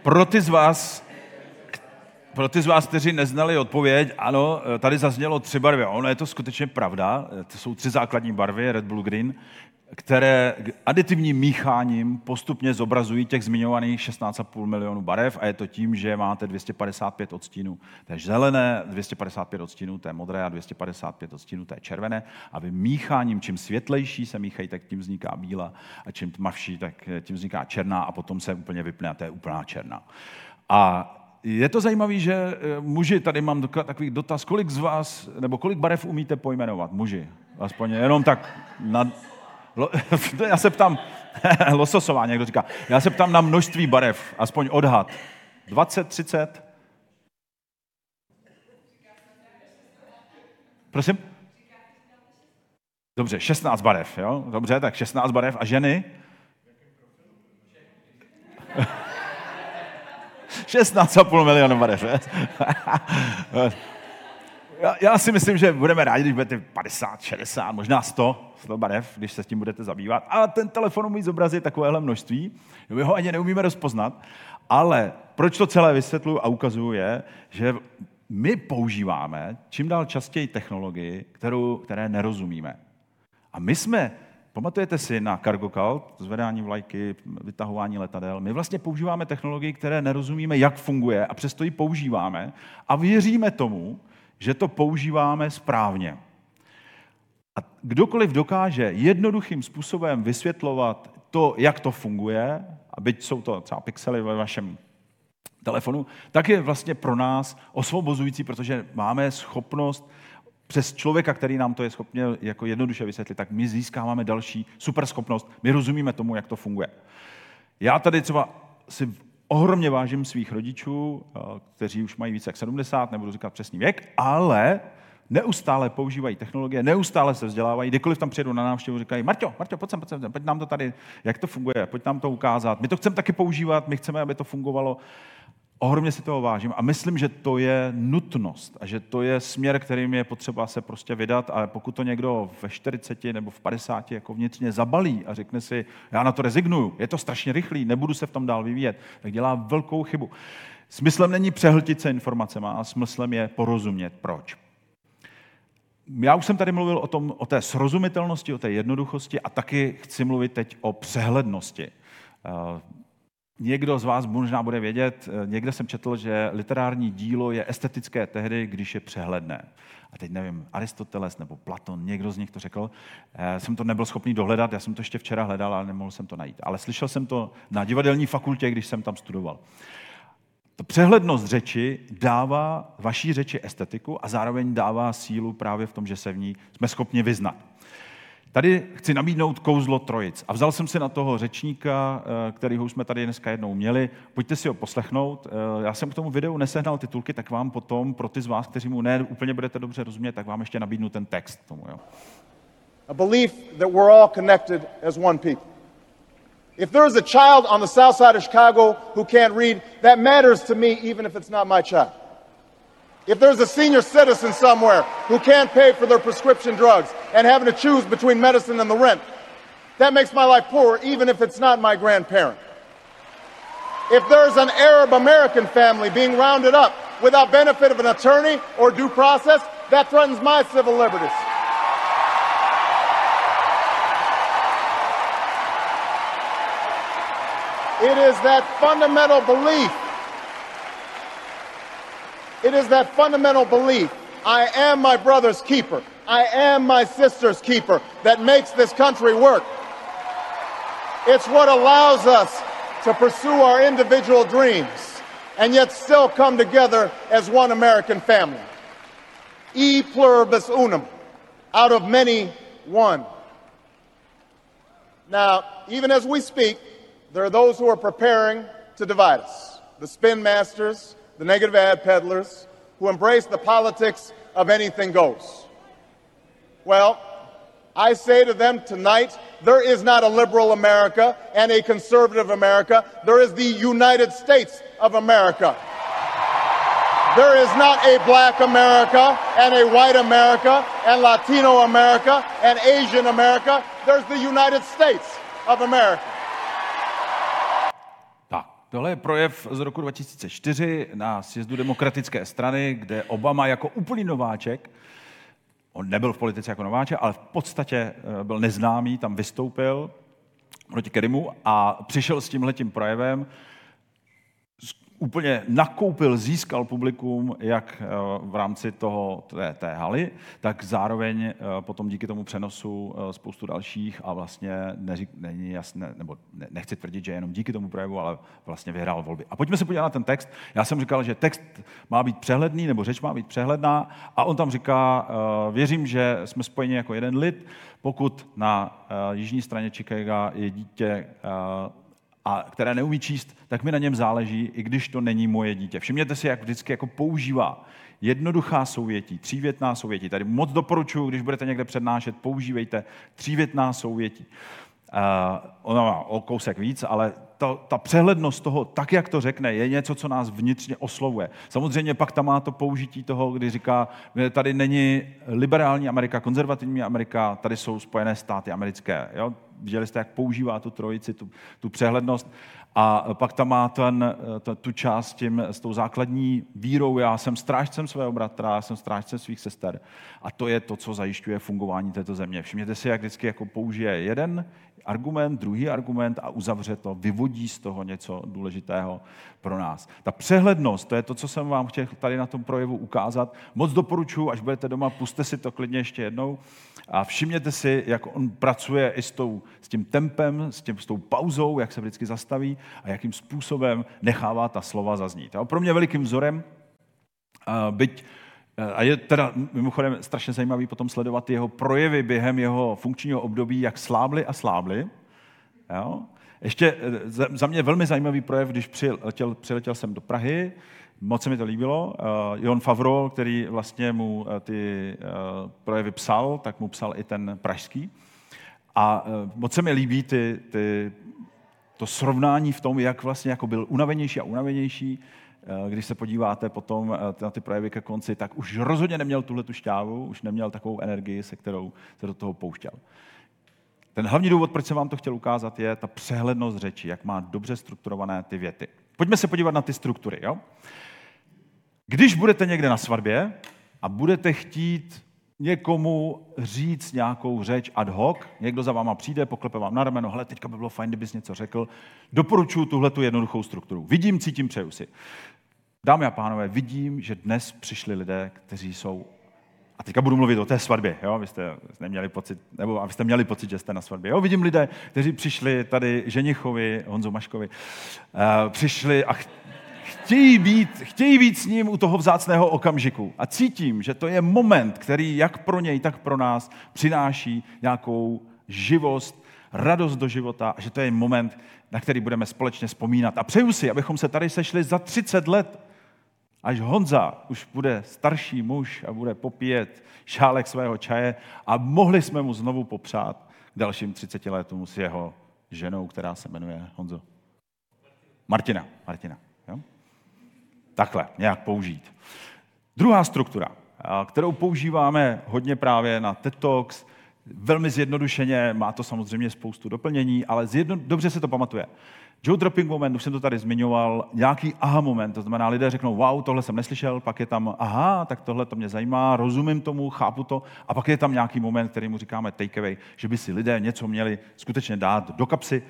Pro ty z vás, pro ty z vás, kteří neznali odpověď, ano, tady zaznělo tři barvy. Ono je to skutečně pravda. To jsou tři základní barvy, red, blue, green které aditivním mícháním postupně zobrazují těch zmiňovaných 16,5 milionů barev a je to tím, že máte 255 odstínů té zelené, 255 odstínů té modré a 255 odstínů té červené a vy mícháním, čím světlejší se míchají, tak tím vzniká bílá a čím tmavší, tak tím vzniká černá a potom se úplně vypne a to je úplná černá. A je to zajímavé, že eh, muži, tady mám takový dotaz, kolik z vás, nebo kolik barev umíte pojmenovat, muži? Aspoň jenom tak na, já se ptám, lososová někdo říká, já se ptám na množství barev, aspoň odhad. 20, 30? Prosím? Dobře, 16 barev, jo? Dobře, tak 16 barev. A ženy? 16,5 milionů barev. Já, já si myslím, že budeme rádi, když budete 50, 60, možná 100, 100 barev, když se s tím budete zabývat. A ten telefon umí zobrazit takovéhle množství. My ho ani neumíme rozpoznat. Ale proč to celé vysvětluji a ukazuju je, že my používáme čím dál častěji technologii, kterou, které nerozumíme. A my jsme, pamatujete si na cargo cult, zvedání vlajky, vytahování letadel, my vlastně používáme technologii, které nerozumíme, jak funguje a přesto ji používáme a věříme tomu, že to používáme správně. A kdokoliv dokáže jednoduchým způsobem vysvětlovat to, jak to funguje, a byť jsou to třeba pixely ve vašem telefonu, tak je vlastně pro nás osvobozující, protože máme schopnost přes člověka, který nám to je schopně jako jednoduše vysvětlit, tak my získáváme další super schopnost, my rozumíme tomu, jak to funguje. Já tady třeba si ohromně vážím svých rodičů, eh, kteří už mají více jak 70, nebudu říkat přesný věk, ale neustále používají technologie, neustále se vzdělávají, kdykoliv tam přijedu na návštěvu, říkají, Marťo, Marťo, pojď sem, pojď sem, pojď nám to tady, jak to funguje, pojď nám to ukázat. My to chceme taky používat, my chceme, aby to fungovalo. Ohromně si toho vážím a myslím, že to je nutnost a že to je směr, kterým je potřeba se prostě vydat, ale pokud to někdo ve 40 nebo v 50 jako vnitřně zabalí a řekne si, já na to rezignuju, je to strašně rychlý, nebudu se v tom dál vyvíjet, tak dělá velkou chybu. Smyslem není přehltit se informacemi, a smyslem je porozumět, proč. Já už jsem tady mluvil o, tom, o té srozumitelnosti, o té jednoduchosti a taky chci mluvit teď o přehlednosti. Někdo z vás možná bude vědět, eh, někde jsem četl, že literární dílo je estetické tehdy, když je přehledné. A teď nevím, Aristoteles nebo Platon, někdo z nich to řekl. Eh, jsem to nebyl schopný dohledat, já jsem to ještě včera hledal, ale nemohl jsem to najít. Ale slyšel jsem to na divadelní fakultě, když jsem tam studoval. To přehlednost řeči dává vaší řeči estetiku a zároveň dává sílu právě v tom, že se v ní jsme schopni vyznat. Tady chci nabídnout kouzlo trojic. A vzal jsem si na toho řečníka, eh, kterýho jsme tady dneska jednou měli. Pojďte si ho poslechnout. Eh, já jsem k tomu videu nesehnal titulky, tak vám potom, pro ty z vás, kteří mu ne úplně budete dobře rozumět, tak vám ještě nabídnu ten text tomu. Jo. A belief that we're all connected as one people. If there is a child on the south side of Chicago who can't read, that matters to me even if it's not my child. If there's a senior citizen somewhere who can't pay for their prescription drugs and having to choose between medicine and the rent, that makes my life poorer, even if it's not my grandparent. If there's an Arab American family being rounded up without benefit of an attorney or due process, that threatens my civil liberties. It is that fundamental belief. It is that fundamental belief. I am my brother's keeper. I am my sister's keeper that makes this country work. It's what allows us to pursue our individual dreams and yet still come together as one American family. E pluribus unum, out of many, one. Now, even as we speak, there are those who are preparing to divide us the spin masters, the negative ad peddlers, who embrace the politics of anything goes. Well, I say to them tonight there is not a liberal America and a conservative America. There is the United States of America. There is not a black America and a white America and Latino America and Asian America. There's the United States of America. Tohle je projev z roku 2004 na sjezdu demokratické strany, kde Obama jako úplný nováček, on nebyl v politice jako nováček, ale v podstatě eh, byl neznámý, tam vystoupil proti Kerimu a přišel s tímhletím projevem. Úplně nakoupil, získal publikum jak eh, v rámci toho, té, té haly, tak zároveň eh, potom díky tomu přenosu eh, spoustu dalších a vlastně neřík, není jasné, nebo nechci tvrdit, že jenom díky tomu projevu, ale vlastně vyhrál volby. A pojďme se podívat na ten text. Já jsem říkal, že text má být přehledný, nebo řeč má být přehledná a on tam říká, věřím, že jsme spojeni jako jeden lid, pokud na jižní straně Chicaga je dítě a které neumí číst, tak mi na něm záleží, i když to není moje dítě. Všimněte si, jak vždycky jako používá jednoduchá souvětí, třívětná souvětí. Tady moc doporučuji, když budete někde přednášet, používejte třívětná souvětí. Uh, ona má o kousek víc, ale to, ta přehlednost toho, tak jak to řekne, je něco, co nás vnitřně oslovuje. Samozřejmě pak tam má to použití toho, kdy říká, že tady není liberální Amerika, konzervativní Amerika, tady jsou Spojené státy americké. Jo? Viděli jste, jak používá tu trojici, tu, tu přehlednost. A pak tam má ten, tu část tím, s tou základní vírou, já jsem strážcem svého bratra, já jsem strážcem svých sester. A to je to, co zajišťuje fungování této země. Všimněte si, jak vždycky jako použije jeden argument, druhý argument a uzavře to, vyvodí z toho něco důležitého pro nás. Ta přehlednost, to je to, co jsem vám chtěl tady na tom projevu ukázat. Moc doporučuji, až budete doma, puste si to klidně ještě jednou a všimněte si, jak on pracuje i s, tou, s tím tempem, s, tím, s tou pauzou, jak se vždycky zastaví a jakým způsobem nechává ta slova zaznít. A pro mě velikým vzorem, byť a je teda mimochodem strašně zajímavý potom sledovat jeho projevy během jeho funkčního období, jak slábly a slábly. Jo? Ještě eh, za mě velmi zajímavý projev, když přiletěl, přiletěl jsem do Prahy, moc se mi to líbilo. Uh, Jon Favro, který vlastně mu uh, ty projevy psal, tak mu psal i ten pražský. A moc se mi líbí ty, ty, to srovnání v tom, jak vlastně jako byl unavenější a unavenější, Eh, když se podíváte potom eh, na ty projevy ke konci, tak už rozhodně neměl tuhle tu šťávu, už neměl takovou energii, se kterou se do toho pouštěl. Ten hlavní důvod, proč jsem vám to chtěl ukázat, je ta přehlednost řeči, jak má dobře strukturované ty věty. Pojďme se podívat na ty struktury. Jo? Když budete někde na svatbě a budete chtít někomu říct nějakou řeč ad hoc, někdo za váma přijde, poklepe vám na rameno, hele, teďka by bylo fajn, kdybys něco řekl, doporučuji tuhle tu jednoduchou strukturu. Vidím, cítím, přeju si. Dámy a pánové, vidím, že dnes přišli lidé, kteří jsou a teďka budu mluvit o té svatbě, jo? Vy jste neměli pocit, nebo abyste měli pocit, že jste na svatbě. Jo? Vidím lidé, kteří přišli tady ženichovi, Honzo Maškovi, uh, přišli a chtějí být, chtějí být s ním u toho vzácného okamžiku. A cítím, že to je moment, který jak pro něj, tak pro nás přináší nějakou živost, radost do života a že to je moment, na který budeme společně vzpomínat. A přeju si, abychom se tady sešli za 30 let, až Honza už bude starší muž a bude popíjet šálek svého čaje a mohli jsme mu znovu popřát k dalším 30 letům s jeho ženou, která se jmenuje Honzo. Martina. Martina. Takhle, nějak použít. Druhá struktura, kterou používáme hodně právě na TED Talks, velmi zjednodušeně, má to samozřejmě spoustu doplnění, ale zjedno, dobře se to pamatuje. Joe dropping moment, už jsem to tady zmiňoval, nějaký aha moment, to znamená, lidé řeknou, wow, tohle jsem neslyšel, pak je tam, aha, tak tohle to mě zajímá, rozumím tomu, chápu to, a pak je tam nějaký moment, který mu říkáme takeaway, že by si lidé něco měli skutečně dát do kapsy,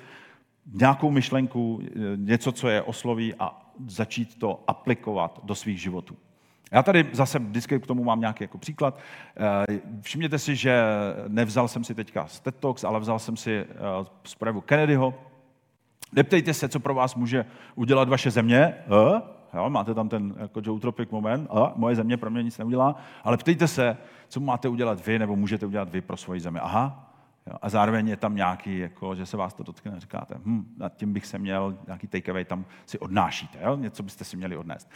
nějakou myšlenku, něco, co je osloví a začít to aplikovat do svých životů. Já tady zase vždycky k tomu mám nějaký jako příklad. Eh, všimněte si, že nevzal jsem si teďka Talks, ale vzal jsem si eh, z projevu Kennedyho. Neptejte se, co pro vás může udělat vaše země. Eh? Jo, máte tam ten jako Joe Tropic moment. A, moje země pro mě nic neudělá. Ale ptejte se, co máte udělat vy, nebo můžete udělat vy pro svoji zemi. Aha, Jo, a zároveň je tam nějaký, jako, že se vás to dotkne, říkáte, hm, nad tím bych se měl, nějaký takeaway tam si odnášíte, jo? něco byste si měli odnést.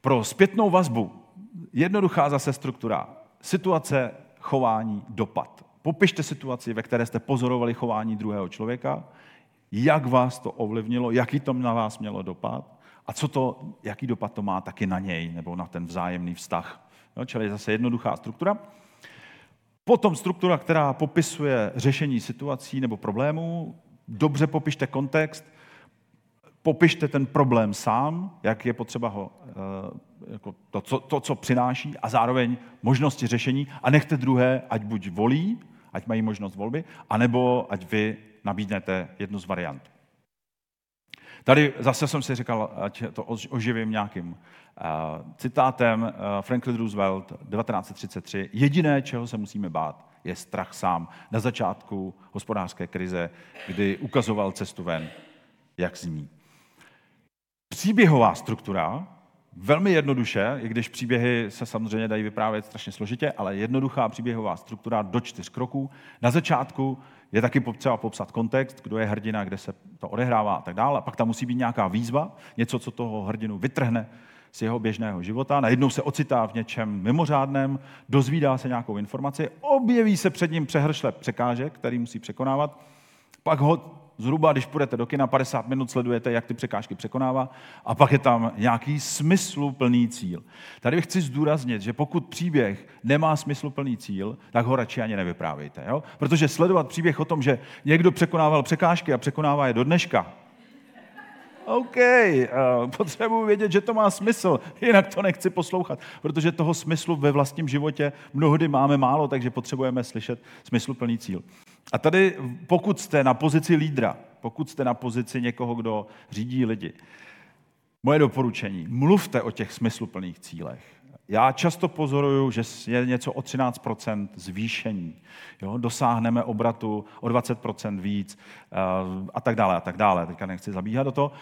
Pro zpětnou vazbu, jednoduchá zase struktura, situace, chování, dopad. Popište situaci, ve které jste pozorovali chování druhého člověka, jak vás to ovlivnilo, jaký to na vás mělo dopad a co to, jaký dopad to má taky na něj nebo na ten vzájemný vztah. Jo, čili zase jednoduchá struktura. Potom struktura, která popisuje řešení situací nebo problémů. Dobře popište kontext, popište ten problém sám, jak je potřeba ho, eh, jako to, to, to, co přináší, a zároveň možnosti řešení. A nechte druhé, ať buď volí, ať mají možnost volby, anebo ať vy nabídnete jednu z variant. Tady zase jsem si říkal, ať to oživím nějakým uh, citátem uh, Franklin Roosevelt 1933. Jediné, čeho se musíme bát, je strach sám. Na začátku hospodářské krize, kdy ukazoval cestu ven, jak zní. Příběhová struktura, velmi jednoduše, i když příběhy se samozřejmě dají vyprávět strašně složitě, ale jednoduchá příběhová struktura do čtyř kroků. Na začátku je taky potřeba popsat kontext, kdo je hrdina, kde se to odehrává a tak dále. Pak tam musí být nějaká výzva, něco, co toho hrdinu vytrhne z jeho běžného života. Najednou se ocitá v něčem mimořádném, dozvídá se nějakou informaci, objeví se před ním přehršle překážek, který musí překonávat, pak ho zhruba, když půjdete do kina, 50 minut sledujete, jak ty překážky překonává a pak je tam nějaký smysluplný cíl. Tady chci zdůraznit, že pokud příběh nemá smysluplný cíl, tak ho radši ani nevyprávějte. Jo? Protože sledovat příběh o tom, že někdo překonával překážky a překonává je do dneška, OK, uh, potřebuji vědět, že to má smysl, jinak to nechci poslouchat, protože toho smyslu ve vlastním životě mnohdy máme málo, takže potřebujeme slyšet smysluplný cíl. A tady, pokud jste na pozici lídra, pokud jste na pozici někoho, kdo řídí lidi, moje doporučení, mluvte o těch smysluplných cílech. Já často pozoruju, že je něco o 13% zvýšení. Jo? Dosáhneme obratu o 20% víc eh, a tak dále a tak dále. Teďka nechci zabíhat do toho.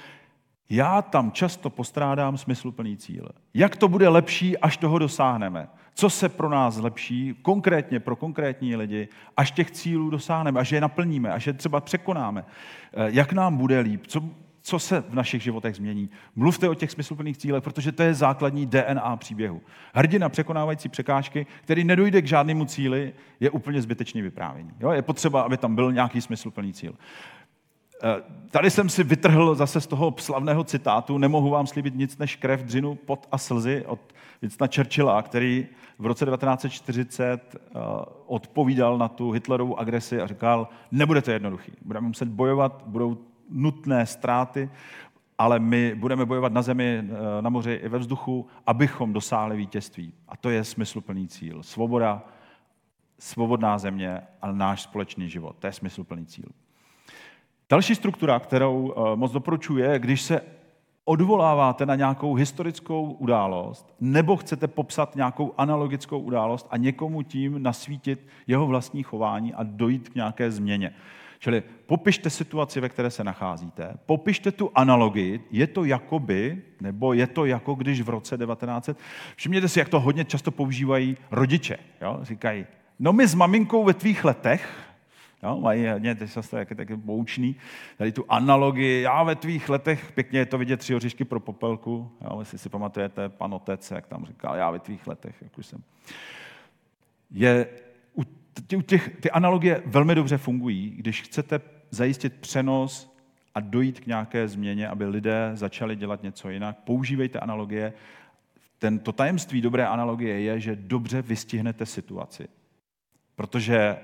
Já tam často postrádám smysluplný cíl. Jak to bude lepší, až toho dosáhneme? Co se pro nás zlepší, konkrétně pro konkrétní lidi, až těch cílů dosáhneme, až je naplníme, až je třeba překonáme? Eh, jak nám bude líp? Co, co se v našich životech změní. Mluvte o těch smysluplných cílech, protože to je základní DNA příběhu. Hrdina překonávající překážky, který nedojde k žádnému cíli, je úplně zbytečný vyprávění. Jo? Je potřeba, aby tam byl nějaký smysluplný cíl. Eh, tady jsem si vytrhl zase z toho slavného citátu, nemohu vám slíbit nic než krev, dřinu, pot a slzy od Winstona Churchilla, který v roce 1940 eh, odpovídal na tu Hitlerovu agresi a říkal, nebude to jednoduchý, budeme muset bojovat, budou nutné ztráty, ale my budeme bojovat na zemi, eh, na moři i ve vzduchu, abychom dosáhli vítězství. A to je smysluplný cíl. Svoboda, svobodná země a náš společný život. To je smysluplný cíl. Další struktura, kterou eh, moc doporučuji, je, když se odvoláváte na nějakou historickou událost, nebo chcete popsat nějakou analogickou událost a někomu tím nasvítit jeho vlastní chování a dojít k nějaké změně. Čili popište situaci, ve které se nacházíte, popište tu analogii, je to jakoby, nebo je to jako když v roce 1900, všimněte si, jak to hodně často používají rodiče. Jo? Říkají, no my s maminkou ve tvých letech, Jo, mají hodně, teď se taky, taky poučný, tady tu analogii, já ve tvých letech, pěkně je to vidět tři oříšky pro popelku, jo, jestli si pamatujete, pan otec, jak tam říkal, já ve tvých letech, jak už jsem. Je, u těch, ty analogie velmi dobře fungují, když chcete zajistit přenos a dojít k nějaké změně, aby lidé začali dělat něco jinak. Používejte analogie. Ten, to tajemství dobré analogie je, že dobře vystihnete situaci. Protože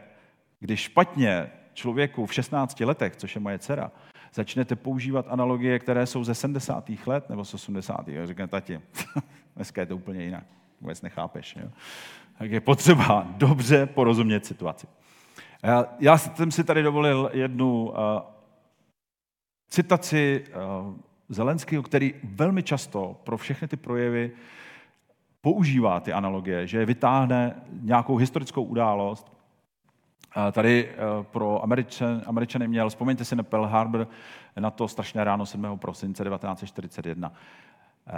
když špatně člověku v 16 letech, což je moje dcera, začnete používat analogie, které jsou ze 70. let nebo z 80. A říkám, tati, dneska je to úplně jinak, vůbec nechápeš. Jo? Tak je potřeba dobře porozumět situaci. Já jsem si tady dovolil jednu uh, citaci uh, Zelenského, který velmi často pro všechny ty projevy používá ty analogie, že vytáhne nějakou historickou událost Tady eh, pro Američan, Američany měl, vzpomeňte si na Pearl Harbor, na to strašné ráno 7. prosince 1941. Eh,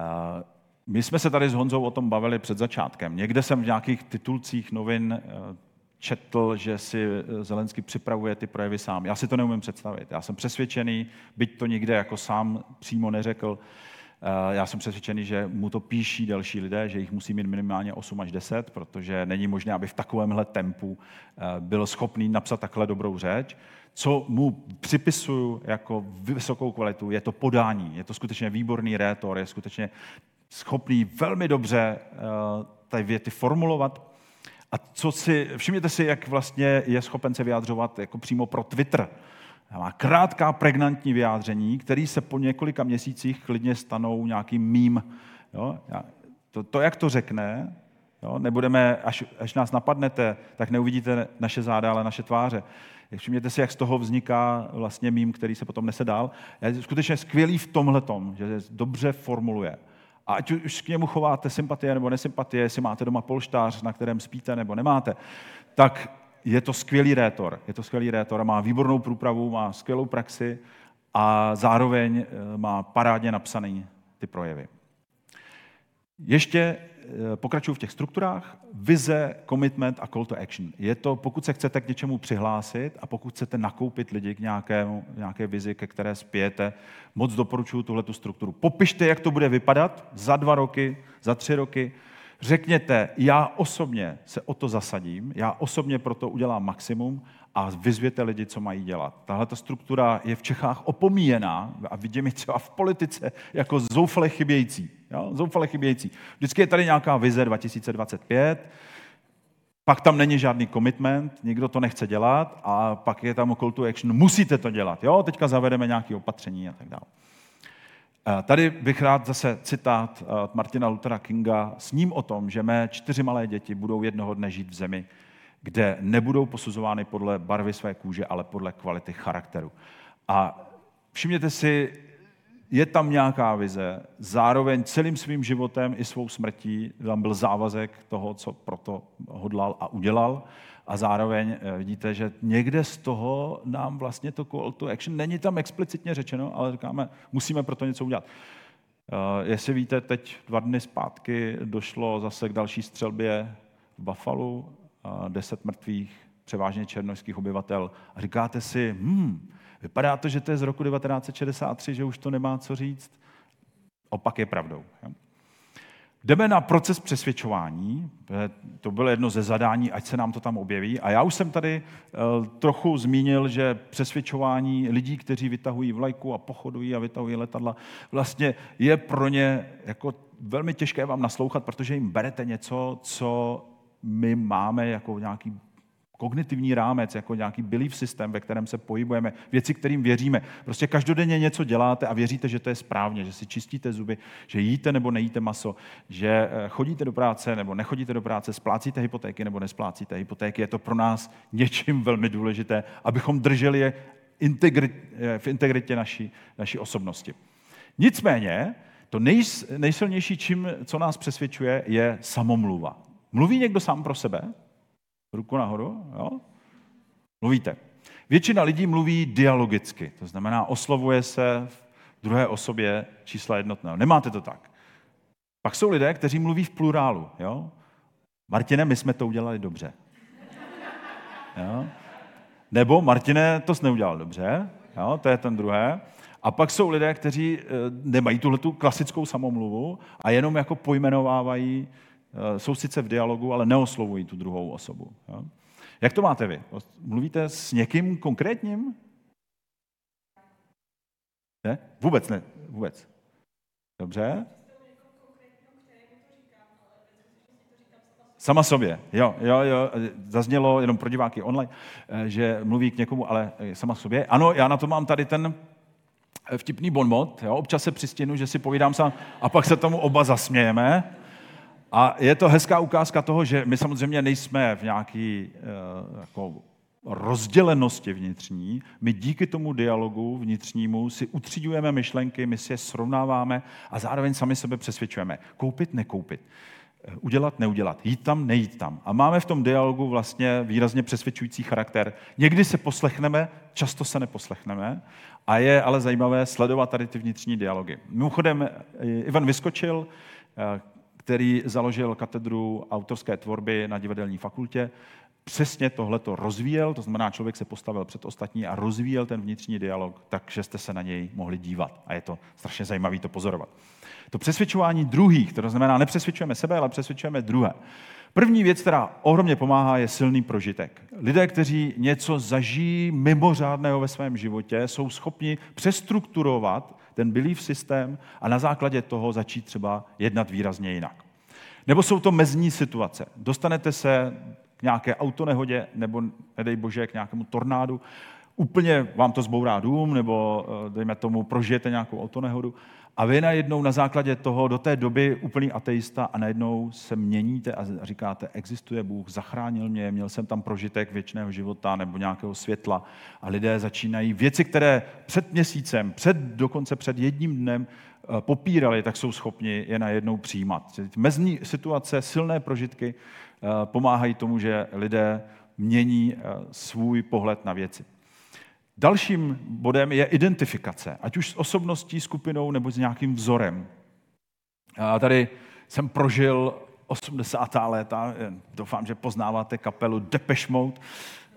my jsme se tady s Honzou o tom bavili před začátkem. Někde jsem v nějakých titulcích novin eh, četl, že si Zelensky připravuje ty projevy sám. Já si to neumím představit. Já jsem přesvědčený, byť to nikde jako sám přímo neřekl, já jsem přesvědčený, že mu to píší další lidé, že jich musí mít minimálně 8 až 10, protože není možné, aby v takovémhle tempu eh, byl schopný napsat takhle dobrou řeč. Co mu připisuju jako vysokou kvalitu, je to podání. Je to skutečně výborný rétor, je skutečně schopný velmi dobře eh, ty věty formulovat. A co si, všimněte si, jak vlastně je schopen se vyjádřovat jako přímo pro Twitter má krátká, pregnantní vyjádření, které se po několika měsících klidně stanou nějakým mým. Jo? To, to, jak to řekne, Jo? Nebudeme, až, až nás napadnete, tak neuvidíte naše záda, ale naše tváře. Všimněte si, jak z toho vzniká vlastně mým, který se potom nese dál. Je skutečně skvělý v tomhle tom, že dobře formuluje. A ať už k němu chováte sympatie nebo nesympatie, jestli máte doma polštář, na kterém spíte nebo nemáte, tak je to skvělý rétor. Je to skvělý rétor a má výbornou průpravu, má skvělou praxi a zároveň eh, má parádně napsaný ty projevy. Ještě eh, pokračuju v těch strukturách. Vize, commitment a call to action. Je to, pokud se chcete k něčemu přihlásit a pokud chcete nakoupit lidi k nějakému, nějaké vizi, ke které spějete, moc doporučuji tuhle strukturu. Popište, jak to bude vypadat za dva roky, za tři roky. Řekněte, já osobně se o to zasadím, já osobně pro to udělám maximum a vyzvěte lidi, co mají dělat. Tahle ta struktura je v Čechách opomíjená a vidím ji třeba v politice jako zoufale chybějící. Jo? Zoufale chybějící. Vždycky je tady nějaká vize 2025, pak tam není žádný commitment, nikdo to nechce dělat a pak je tam call to action, musíte to dělat. Jo? Teďka zavedeme nějaké opatření a tak dále. Eh, tady bych rád zase citát eh, od Martina Luthera Kinga s ním o tom, že mé čtyři malé děti budou jednoho dne žít v zemi, kde nebudou posuzovány podle barvy své kůže, ale podle kvality charakteru. A všimněte si, je tam nějaká vize, zároveň celým svým životem i svou smrtí tam byl závazek toho, co proto hodlal a udělal. A zároveň eh, vidíte, že někde z toho nám vlastně to call to action, není tam explicitně řečeno, ale říkáme, musíme pro to něco udělat. Uh, jestli víte, teď dva dny zpátky došlo zase k další střelbě v Buffalo, deset mrtvých, převážně černožských obyvatel. A říkáte si, hm, vypadá to, že to je z roku 1963, že už to nemá co říct. Opak je pravdou. Jdeme na proces přesvědčování. To bylo jedno ze zadání, ať se nám to tam objeví. A já už jsem tady eh, trochu zmínil, že přesvědčování lidí, kteří vytahují vlajku a pochodují a vytahují letadla, vlastně je pro ně jako velmi těžké vám naslouchat, protože jim berete něco, co my máme jako nějaký kognitivní rámec, jako nějaký belief systém, ve kterém se pohybujeme, věci, kterým věříme. Prostě každodenně něco děláte a věříte, že to je správně, že si čistíte zuby, že jíte nebo nejíte maso, že eh, chodíte do práce nebo nechodíte do práce, splácíte hypotéky nebo nesplácíte hypotéky. Je to pro nás něčím velmi důležité, abychom drželi je eh, v integritě naší, naší osobnosti. Nicméně, to nejsilnější, čím, co nás přesvědčuje, je samomluva. Mluví někdo sám pro sebe? Ruku nahoru, jo? Mluvíte. Většina lidí mluví dialogicky, to znamená oslovuje se v druhé osobě čísla jednotného. Nemáte to tak. Pak jsou lidé, kteří mluví v plurálu. Jo? Martine, my jsme to udělali dobře. Jo? Nebo Martine, to jsi neudělal dobře. Jo? To je ten druhé. A pak jsou lidé, kteří eh, nemají tuhle klasickou samomluvu a jenom jako pojmenovávají jsou sice v dialogu, ale neoslovují tu druhou osobu. Jo? Jak to máte vy? Mluvíte s někým konkrétním? Ne? Vůbec ne. Vůbec. Dobře. Sama sobě, jo, jo, jo, zaznělo jenom pro diváky online, eh, že mluví k někomu, ale eh, sama sobě. Ano, já na to mám tady ten vtipný bonmot, jo, občas se přistěnu, že si povídám sám a pak se tomu oba zasmějeme, a je to hezká ukázka toho, že my samozřejmě nejsme v nějaké uh, jako rozdělenosti vnitřní. My díky tomu dialogu vnitřnímu si utřídujeme myšlenky, my si je srovnáváme a zároveň sami sebe přesvědčujeme. Koupit, nekoupit. Eh, udělat, neudělat. Jít tam, nejít tam. A máme v tom dialogu vlastně výrazně přesvědčující charakter. Někdy se poslechneme, často se neposlechneme. A je ale zajímavé sledovat tady ty vnitřní dialogy. Mimochodem, eh, Ivan vyskočil, který založil katedru autorské tvorby na divadelní fakultě, přesně tohle to rozvíjel, to znamená, člověk se postavil před ostatní a rozvíjel ten vnitřní dialog, takže jste se na něj mohli dívat. A je to strašně zajímavé to pozorovat. To přesvědčování druhých, to znamená, nepřesvědčujeme sebe, ale přesvědčujeme druhé. První věc, která ohromně pomáhá, je silný prožitek. Lidé, kteří něco zažijí mimořádného ve svém životě, jsou schopni přestrukturovat ten belief systém a na základě toho začít třeba jednat výrazně jinak. Nebo jsou to mezní situace. Dostanete se k nějaké autonehodě nebo, nedej bože, k nějakému tornádu, úplně vám to zbourá dům, nebo eh, dejme tomu, prožijete nějakou autonehodu A vy najednou na základě toho do té doby úplný ateista a najednou se měníte a říkáte, existuje Bůh, zachránil mě, měl jsem tam prožitek věčného života nebo nějakého světla. A lidé začínají věci, které před měsícem, před, dokonce před jedním dnem eh, popírali, tak jsou schopni je najednou přijímat. Mezní situace, silné prožitky eh, pomáhají tomu, že lidé mění eh, svůj pohled na věci. Dalším bodem je identifikace, ať už s osobností, skupinou nebo s nějakým vzorem. A tady jsem prožil 80. léta, doufám, že poznáváte kapelu Depeche Mode.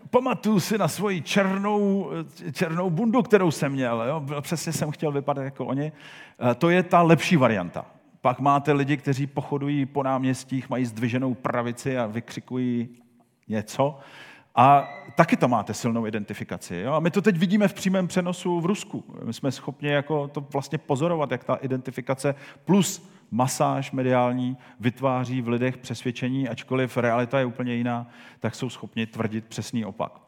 Pamatuju si na svoji černou, černou bundu, kterou jsem měl. Jo? Přesně jsem chtěl vypadat jako oni. To je ta lepší varianta. Pak máte lidi, kteří pochodují po náměstích, mají zdviženou pravici a vykřikují něco. A taky to máte silnou identifikaci. Jo? A my to teď vidíme v přímém přenosu v Rusku. My jsme schopni jako to vlastně pozorovat, jak ta identifikace plus masáž mediální vytváří v lidech přesvědčení, ačkoliv realita je úplně jiná, tak jsou schopni tvrdit přesný opak.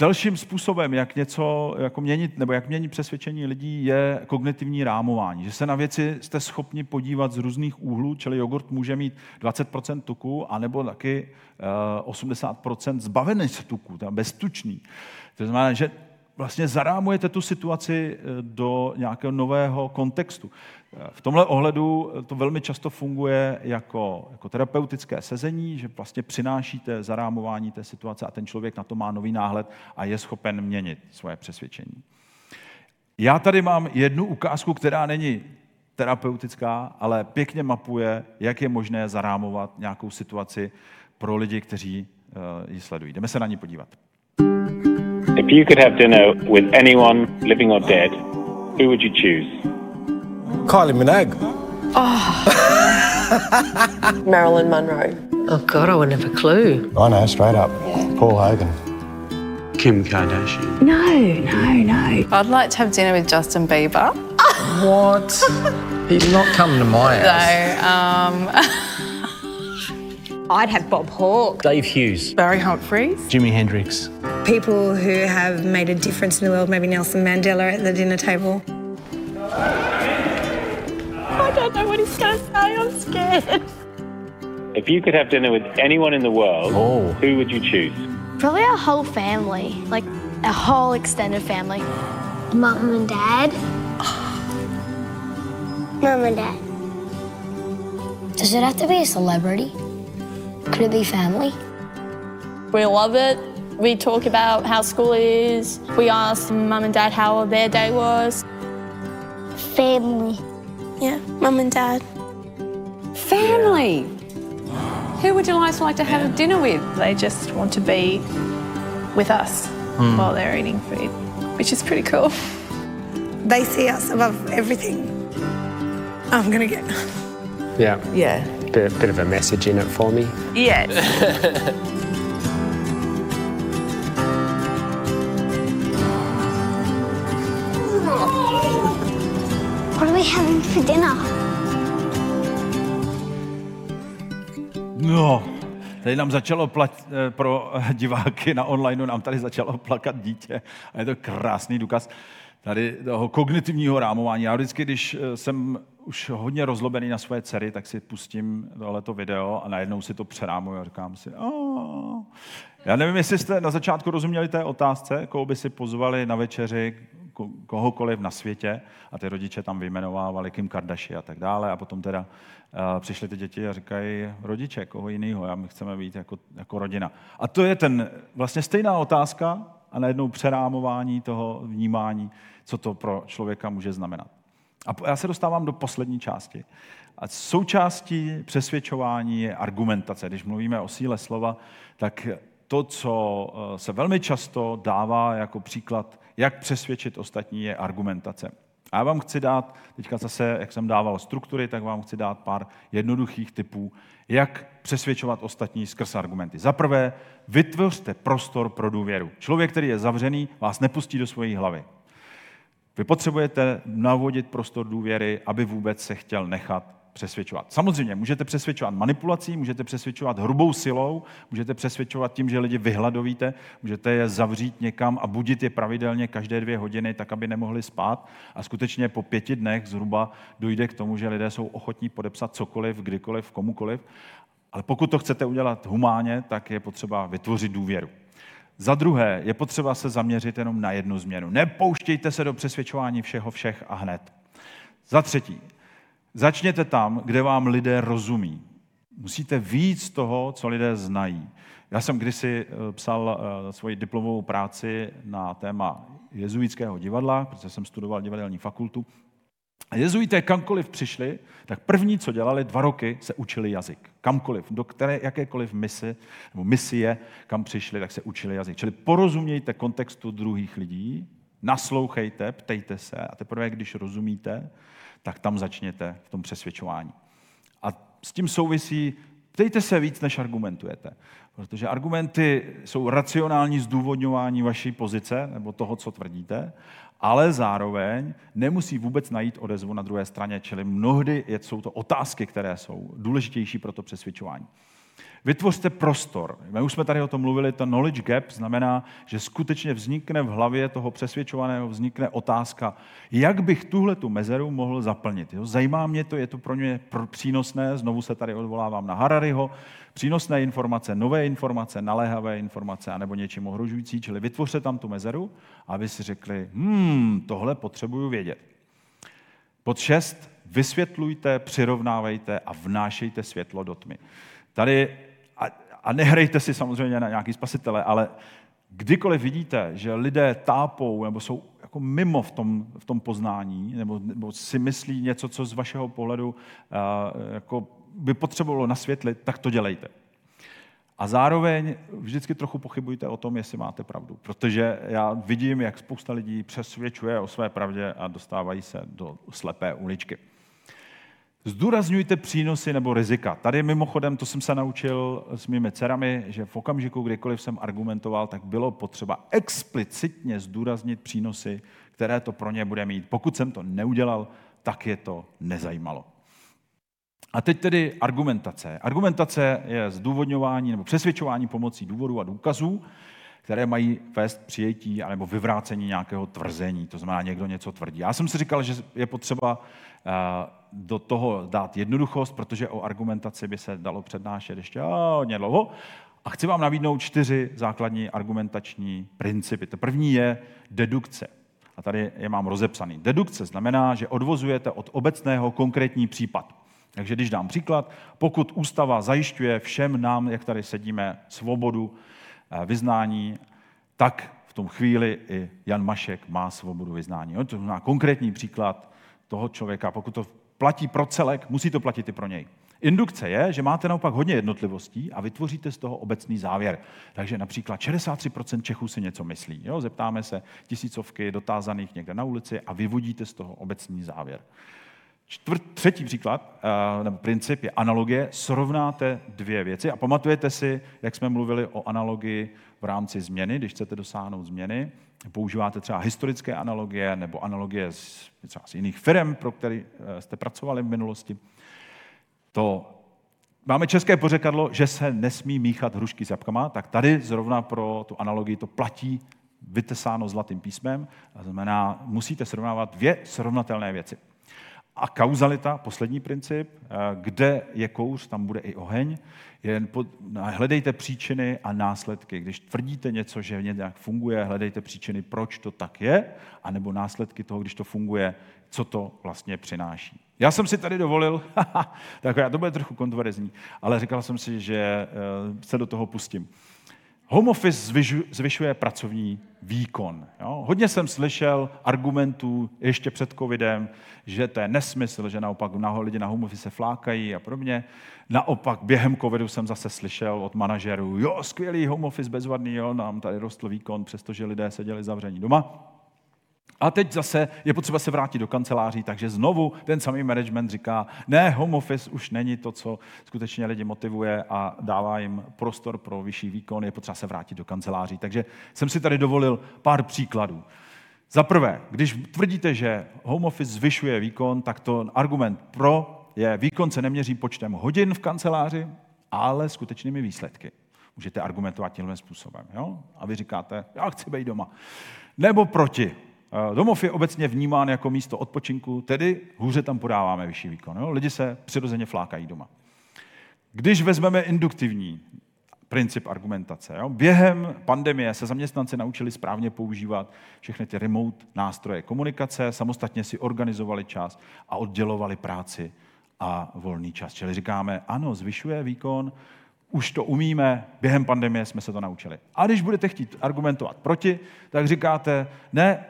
Dalším způsobem, jak něco jako měnit, nebo jak měnit přesvědčení lidí, je kognitivní rámování. Že se na věci jste schopni podívat z různých úhlů, čili jogurt může mít 20% tuku, anebo taky 80% eh, zbavený z tuku, beztučný. To znamená, že vlastně zarámujete tu situaci eh, do nějakého nového kontextu. V tomhle ohledu to velmi často funguje jako, jako terapeutické sezení, že vlastně přinášíte zarámování té situace a ten člověk na to má nový náhled a je schopen měnit svoje přesvědčení. Já tady mám jednu ukázku, která není terapeutická, ale pěkně mapuje, jak je možné zarámovat nějakou situaci pro lidi, kteří ji sledují. Jdeme se na ní podívat. If you could have dinner with anyone, living or dead, who would you choose? Kylie Minogue. Oh. Marilyn Monroe. Oh, God, I wouldn't have a clue. I know, straight up. Paul Hogan. Kim Kardashian. No, no, no. I'd like to have dinner with Justin Bieber. what? He's not coming to my house. No, um... I'd have Bob Hawke. Dave Hughes. Barry Humphries. Jimi Hendrix. People who have made a difference in the world, maybe Nelson Mandela at the dinner table. I don't know what he's going to say. I'm scared. If you could have dinner with anyone in the world, oh. who would you choose? Probably our whole family, like a whole extended family. Mum and dad. Mum and dad. Does it have to be a celebrity? Could it be family? We love it. We talk about how school is. We ask mum and dad how their day was. Family. Yeah, mum and dad. Family. Who would you like, like to have yeah. dinner with? They just want to be with us mm. while they're eating food, which is pretty cool. They see us above everything. I'm gonna get. Yeah. Yeah. Bit, bit of a message in it for me. Yes. we having for dinner? No, tady nám začalo plat, eh, pro diváky na online, nám tady začalo plakat dítě a je to krásný důkaz tady toho kognitivního rámování. Já vždycky, když eh, jsem už hodně rozlobený na svoje dcery, tak si pustím tohleto video a najednou si to přerámuju a říkám si, oh. já nevím, jestli jste na začátku rozuměli té otázce, koho by si pozvali na večeři, kohokoliv na světě a ty rodiče tam vyjmenovávali Kim Kardashian a tak dále a potom teda uh, přišly ty děti a říkají, rodiče, koho jiného, já my chceme být jako, jako rodina. A to je ten vlastně stejná otázka a najednou přerámování toho vnímání, co to pro člověka může znamenat. A já se dostávám do poslední části. A součástí přesvědčování je argumentace. Když mluvíme o síle slova, tak to, co eh, se velmi často dává jako příklad, jak přesvědčit ostatní, je argumentace. A já vám chci dát, teďka zase, jak jsem dával struktury, tak vám chci dát pár jednoduchých typů, jak přesvědčovat ostatní skrz argumenty. Za prvé, vytvořte prostor pro důvěru. Člověk, který je zavřený, vás nepustí do své hlavy. Vy potřebujete navodit prostor důvěry, aby vůbec se chtěl nechat přesvědčovat. Samozřejmě můžete přesvědčovat manipulací, můžete přesvědčovat hrubou silou, můžete přesvědčovat tím, že lidi vyhladovíte, můžete je zavřít někam a budit je pravidelně každé dvě hodiny, tak aby nemohli spát. A skutečně po pěti dnech zhruba dojde k tomu, že lidé jsou ochotní podepsat cokoliv, kdykoliv, komukoliv. Ale pokud to chcete udělat humánně, tak je potřeba vytvořit důvěru. Za druhé, je potřeba se zaměřit jenom na jednu změnu. Nepouštějte se do přesvědčování všeho všech a hned. Za třetí, začněte tam, kde vám lidé rozumí. Musíte víc toho, co lidé znají. Já jsem kdysi eh, psal eh, svoji diplomovou práci na téma jezuitského divadla, protože jsem studoval divadelní fakultu. A jezuité kamkoliv přišli, tak první, co dělali, dva roky se učili jazyk. Kamkoliv, do které, jakékoliv misi, nebo misie, kam přišli, tak se učili jazyk. Čili porozumějte kontextu druhých lidí, naslouchejte, ptejte se a teprve, když rozumíte, tak tam začněte v tom přesvědčování. A s tím souvisí, ptejte se víc, než argumentujete. Protože argumenty jsou racionální zdůvodňování vaší pozice nebo toho, co tvrdíte, ale zároveň nemusí vůbec najít odezvu na druhé straně, čili mnohdy jsou to otázky, které jsou důležitější pro to přesvědčování. Vytvořte prostor. My už jsme tady o tom mluvili, to knowledge gap znamená, že skutečně vznikne v hlavě toho přesvědčovaného, vznikne otázka, jak bych tuhle tu mezeru mohl zaplnit. Jo? Zajímá mě to, je to pro mě přínosné, znovu se tady odvolávám na Harariho, přínosné informace, nové informace, naléhavé informace, anebo něčím ohrožující, čili vytvořte tam tu mezeru, aby si řekli, hmm, tohle potřebuju vědět. Pod šest, vysvětlujte, přirovnávejte a vnášejte světlo do tmy. Tady a, a nehrejte si samozřejmě na nějaký spasitele, ale kdykoliv vidíte, že lidé tápou nebo jsou jako mimo v tom, v tom poznání, nebo, nebo si myslí něco, co z vašeho pohledu uh, jako by potřebovalo nasvětlit, tak to dělejte. A zároveň vždycky trochu pochybujte o tom, jestli máte pravdu. Protože já vidím, jak spousta lidí přesvědčuje o své pravdě a dostávají se do slepé uličky. Zdůrazňujte přínosy nebo rizika. Tady mimochodem, to jsem se naučil s mými dcerami, že v okamžiku, kdykoliv jsem argumentoval, tak bylo potřeba explicitně zdůraznit přínosy, které to pro ně bude mít. Pokud jsem to neudělal, tak je to nezajímalo. A teď tedy argumentace. Argumentace je zdůvodňování nebo přesvědčování pomocí důvodů a důkazů, které mají vést přijetí nebo vyvrácení nějakého tvrzení. To znamená, někdo něco tvrdí. Já jsem si říkal, že je potřeba eh, do toho dát jednoduchost, protože o argumentaci by se dalo přednášet ještě hodně dlouho. A chci vám nabídnout čtyři základní argumentační principy. To první je dedukce. A tady je mám rozepsaný. Dedukce znamená, že odvozujete od obecného konkrétní případ. Takže když dám příklad, pokud ústava zajišťuje všem nám, jak tady sedíme, svobodu eh, vyznání, tak v tom chvíli i Jan Mašek má svobodu vyznání. To znamená konkrétní příklad toho člověka. Pokud to platí pro celek, musí to platit i pro něj. Indukce je, že máte naopak hodně jednotlivostí a vytvoříte z toho obecný závěr. Takže například 63% Čechů si něco myslí. Jo? Zeptáme se tisícovky dotázaných někde na ulici a vyvodíte z toho obecný závěr. Čtvrt, třetí příklad, eh, nebo princip je analogie. Srovnáte dvě věci a pamatujete si, jak jsme mluvili o analogii v rámci změny, když chcete dosáhnout změny. Používáte třeba historické analogie nebo analogie z, třeba z jiných firm, pro které eh, jste pracovali v minulosti. To Máme české pořekadlo, že se nesmí míchat hrušky s jabkama, tak tady zrovna pro tu analogii to platí vytesáno zlatým písmem. A znamená, musíte srovnávat dvě srovnatelné věci. A kauzalita, poslední princip, eh, kde je kouř, tam bude i oheň. Jen pod, hledejte příčiny a následky. Když tvrdíte něco, že nějak funguje, hledejte příčiny, proč to tak je, anebo následky toho, když to funguje, co to vlastně přináší. Já jsem si tady dovolil, tak já to bude trochu kontroverzní, ale říkal jsem si, že eh, se do toho pustím. Home office zvyšuje pracovní výkon. Jo? Hodně jsem slyšel argumentů ještě před covidem, že to je nesmysl, že naopak lidi na home office flákají a podobně. Naopak během covidu jsem zase slyšel od manažerů, jo, skvělý home office, bezvadný, jo, nám tady rostl výkon, přestože lidé seděli zavření doma. A teď zase je potřeba se vrátit do kanceláří, takže znovu ten samý management říká, ne, home office už není to, co skutečně lidi motivuje a dává jim prostor pro vyšší výkon, je potřeba se vrátit do kanceláří. Takže jsem si tady dovolil pár příkladů. Za prvé, když tvrdíte, že home office zvyšuje výkon, tak to argument pro je, výkon se neměří počtem hodin v kanceláři, ale skutečnými výsledky. Můžete argumentovat tímhle způsobem. Jo? A vy říkáte, já chci být doma. Nebo proti. Eh, domov je obecně vnímán jako místo odpočinku, tedy hůře tam podáváme vyšší výkon. Jo? Lidi se přirozeně flákají doma. Když vezmeme induktivní princip argumentace, jo? během pandemie se zaměstnanci naučili správně používat všechny ty remote nástroje komunikace, samostatně si organizovali čas a oddělovali práci a volný čas. Čili říkáme, ano, zvyšuje výkon, už to umíme, během pandemie jsme se to naučili. A když budete chtít argumentovat proti, tak říkáte, ne,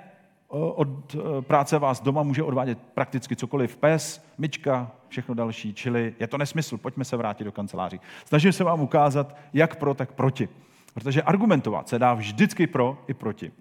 od e, práce vás doma může odvádět prakticky cokoliv. Pes, myčka, všechno další, čili je to nesmysl, pojďme se vrátit do kanceláří. Snažím se vám ukázat, jak pro, tak proti. Protože argumentovat se dá vždycky pro i proti.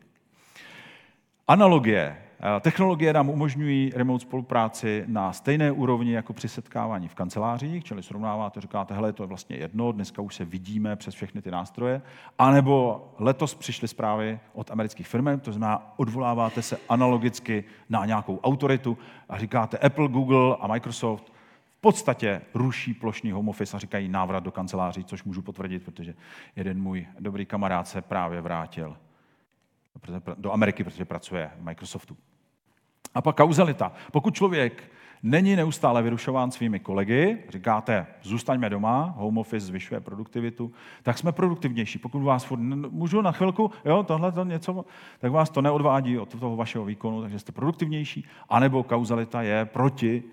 Analogie Eh, technologie nám umožňují remote spolupráci na stejné úrovni jako při setkávání v kancelářích, čili srovnáváte, říkáte, hele, to je vlastně jedno, dneska už se vidíme přes všechny ty nástroje, anebo letos přišly zprávy od amerických firm, to znamená, odvoláváte se analogicky na nějakou autoritu a říkáte Apple, Google a Microsoft v podstatě ruší plošný home office a říkají návrat do kanceláří, což můžu potvrdit, protože jeden můj dobrý kamarád se právě vrátil do Ameriky, protože pracuje v Microsoftu. A pak kauzalita. Pokud člověk není neustále vyrušován svými kolegy, říkáte, zůstaňme doma, home office zvyšuje produktivitu, tak jsme produktivnější. Pokud vás furt, můžu na chvilku, jo, tohle to něco, tak vás to neodvádí od toho vašeho výkonu, takže jste produktivnější, anebo kauzalita je proti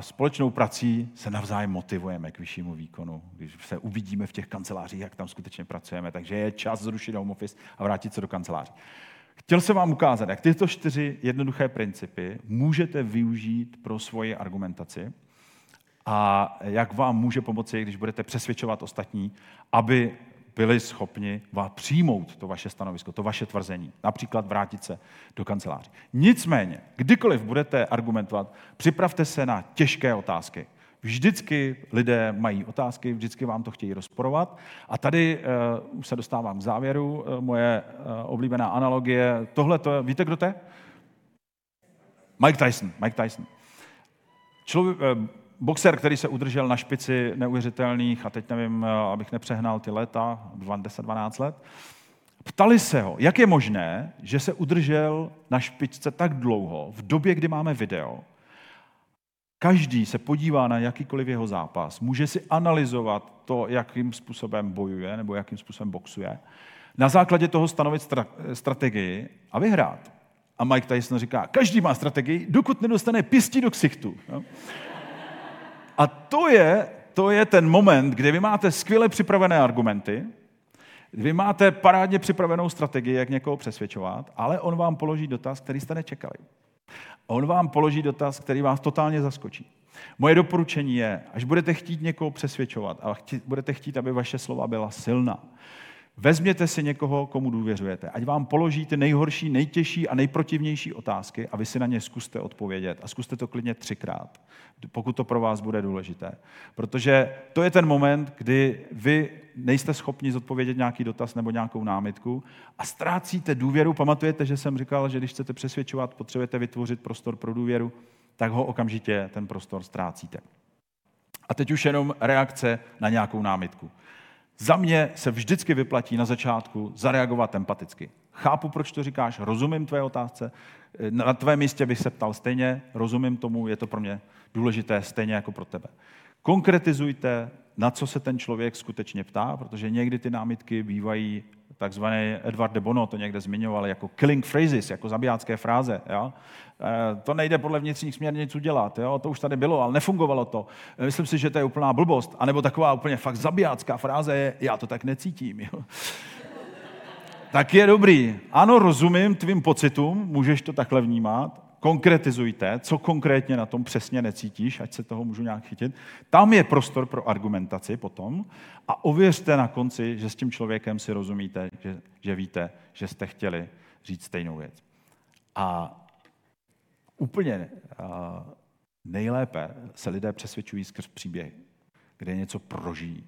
společnou prací se navzájem motivujeme k vyššímu výkonu. Když se uvidíme v těch kancelářích, jak tam skutečně pracujeme, takže je čas zrušit home office a vrátit se do kanceláře. Chtěl jsem vám ukázat, jak tyto čtyři jednoduché principy můžete využít pro svoji argumentaci a jak vám může pomoci, když budete přesvědčovat ostatní, aby byli schopni vás přijmout to vaše stanovisko, to vaše tvrzení, například vrátit se do kanceláře. Nicméně, kdykoliv budete argumentovat, připravte se na těžké otázky. Vždycky lidé mají otázky, vždycky vám to chtějí rozporovat. A tady uh, už se dostávám k závěru. Uh, moje uh, oblíbená analogie. Tohle to, víte, kdo to je? Mike Tyson. Mike Tyson. Člověk, uh, boxer, který se udržel na špici neuvěřitelných, a teď nevím, abych nepřehnal ty leta, 10-12 let, ptali se ho, jak je možné, že se udržel na špičce tak dlouho, v době, kdy máme video, Každý se podívá na jakýkoliv jeho zápas, může si analyzovat to, jakým způsobem bojuje nebo jakým způsobem boxuje, na základě toho stanovit stra- strategii a vyhrát. A Mike Tyson říká, každý má strategii, dokud nedostane pěstí do ksichtu. No? A to je, to je ten moment, kdy vy máte skvěle připravené argumenty, vy máte parádně připravenou strategii, jak někoho přesvědčovat, ale on vám položí dotaz, který jste nečekali. On vám položí dotaz, který vás totálně zaskočí. Moje doporučení je, až budete chtít někoho přesvědčovat a chtít, budete chtít, aby vaše slova byla silná, vezměte si někoho, komu důvěřujete. Ať vám položí ty nejhorší, nejtěžší a nejprotivnější otázky a vy si na ně zkuste odpovědět. A zkuste to klidně třikrát, pokud to pro vás bude důležité. Protože to je ten moment, kdy vy nejste schopni zodpovědět nějaký dotaz nebo nějakou námitku a ztrácíte důvěru. Pamatujete, že jsem říkal, že když chcete přesvědčovat, potřebujete vytvořit prostor pro důvěru, tak ho okamžitě ten prostor ztrácíte. A teď už jenom reakce na nějakou námitku. Za mě se vždycky vyplatí na začátku zareagovat empaticky. Chápu, proč to říkáš, rozumím tvé otázce, na tvé místě bych se ptal stejně, rozumím tomu, je to pro mě důležité stejně jako pro tebe. Konkretizujte, na co se ten člověk skutečně ptá, protože někdy ty námitky bývají takzvaný Edward de Bono to někde zmiňoval jako killing phrases, jako zabijácké fráze. Jo? E, to nejde podle vnitřních směrnic udělat, jo? to už tady bylo, ale nefungovalo to. Myslím si, že to je úplná blbost. A nebo taková úplně fakt zabijácká fráze je, já to tak necítím. Jo? tak je dobrý. Ano, rozumím tvým pocitům, můžeš to takhle vnímat, konkretizujte, co konkrétně na tom přesně necítíš, ať se toho můžu nějak chytit. Tam je prostor pro argumentaci potom a ověřte na konci, že s tím člověkem si rozumíte, že, že víte, že jste chtěli říct stejnou věc. A úplně nejlépe se lidé přesvědčují skrz příběhy, kde něco prožijí.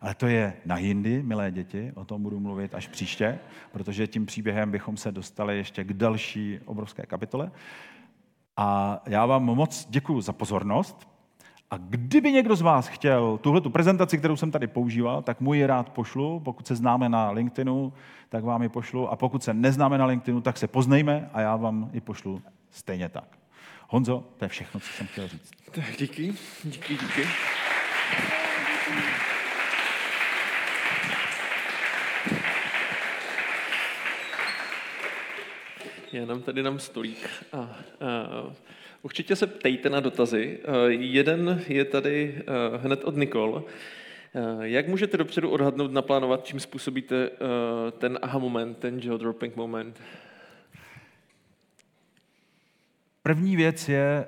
Ale to je na jindy, milé děti, o tom budu mluvit až příště, protože tím příběhem bychom se dostali ještě k další obrovské kapitole. A já vám moc děkuji za pozornost A kdyby někdo z vás chtěl tuhle tu prezentaci, kterou jsem tady používal, tak mu ji rád pošlu. Pokud se známe na LinkedInu, tak vám ji pošlu. A pokud se neznáme na LinkedInu, tak se poznejme a já vám ji pošlu stejně tak. Honzo, to je všechno, co jsem chtěl říct. Tak díky, díky, díky. Já nám tady dám stolík a, a určitě se ptejte na dotazy. A, jeden je tady a, hned od Nikol. A, Jak můžete dopředu odhadnout, naplánovat, čím způsobíte ten aha moment, ten jaw dropping moment? První věc je,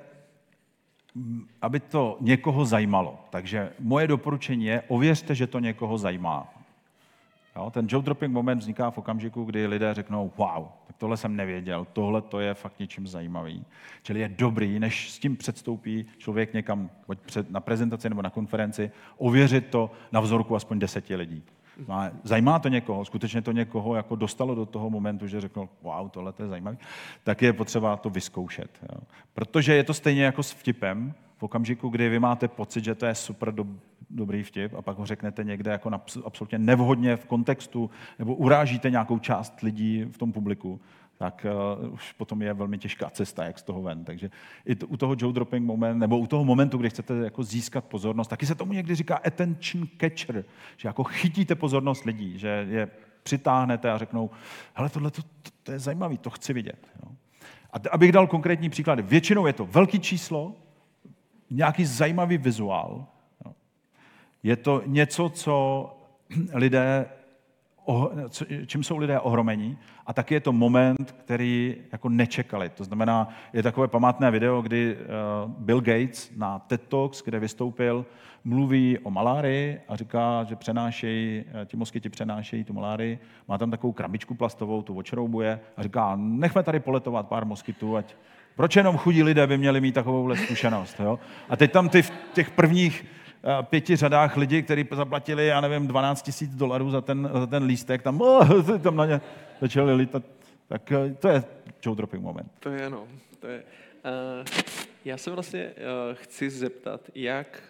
aby to někoho zajímalo. Takže moje doporučení je, ověřte, že to někoho zajímá. Jo, ten jaw dropping moment vzniká v okamžiku, kdy lidé řeknou, wow, tak tohle jsem nevěděl, tohle to je fakt něčím zajímavý. Čili je dobrý, než s tím předstoupí člověk někam na prezentaci nebo na konferenci, ověřit to na vzorku aspoň deseti lidí. Má, zajímá to někoho, skutečně to někoho jako dostalo do toho momentu, že řekl, wow, tohle to je zajímavé, tak je potřeba to vyzkoušet. Jo. Protože je to stejně jako s vtipem, v okamžiku, kdy vy máte pocit, že to je super dobrý vtip a pak ho řeknete někde jako absolutně nevhodně v kontextu nebo urážíte nějakou část lidí v tom publiku, tak uh, už potom je velmi těžká cesta, jak z toho ven. Takže i to, u toho jaw dropping moment, nebo u toho momentu, kdy chcete jako získat pozornost, taky se tomu někdy říká attention catcher, že jako chytíte pozornost lidí, že je přitáhnete a řeknou, hele, tohle to, to, to je zajímavé, to chci vidět. Jo. A t- abych dal konkrétní příklady. Většinou je to velký číslo, nějaký zajímavý vizuál. Je to něco, co lidé čím jsou lidé ohromení a taky je to moment, který jako nečekali. To znamená, je takové památné video, kdy eh, Bill Gates na TED Talks, kde vystoupil, mluví o malárii a říká, že přenášejí, eh, ti moskyti přenášejí tu malárii, má tam takovou krabičku plastovou, tu očroubuje a říká, nechme tady poletovat pár moskytů, ať proč jenom chudí lidé by měli mít takovouhle zkušenost? Jo? A teď tam ty v těch prvních pěti řadách lidí, kteří zaplatili, já nevím, 12 tisíc dolarů za ten, za ten lístek, tam, oh, tam na ně začali lítat. Tak eh, to je jaw dropping moment. To je ano. To je. Uh, já se vlastně uh, chci zeptat, jak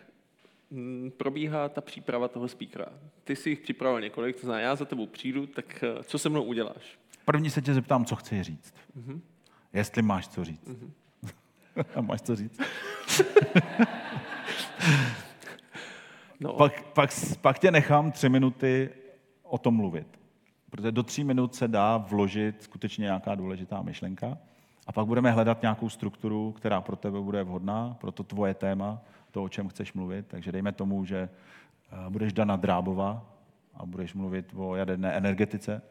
hm, probíhá ta příprava toho speakera. Ty jsi jich připravil několik, to znamená, já za tebou přijdu, tak uh, co se mnou uděláš? První se tě zeptám, co chci říct. Uh-huh. Jestli máš co říct. Uh-huh. A máš co říct. No. Pak, pak, pak tě nechám tři minuty o tom mluvit. Protože do tří minut se dá vložit skutečně nějaká důležitá myšlenka a pak budeme hledat nějakou strukturu, která pro tebe bude vhodná, pro to tvoje téma, to, o čem chceš mluvit. Takže dejme tomu, že eh, budeš Dana Drábova a budeš mluvit o jaderné energetice,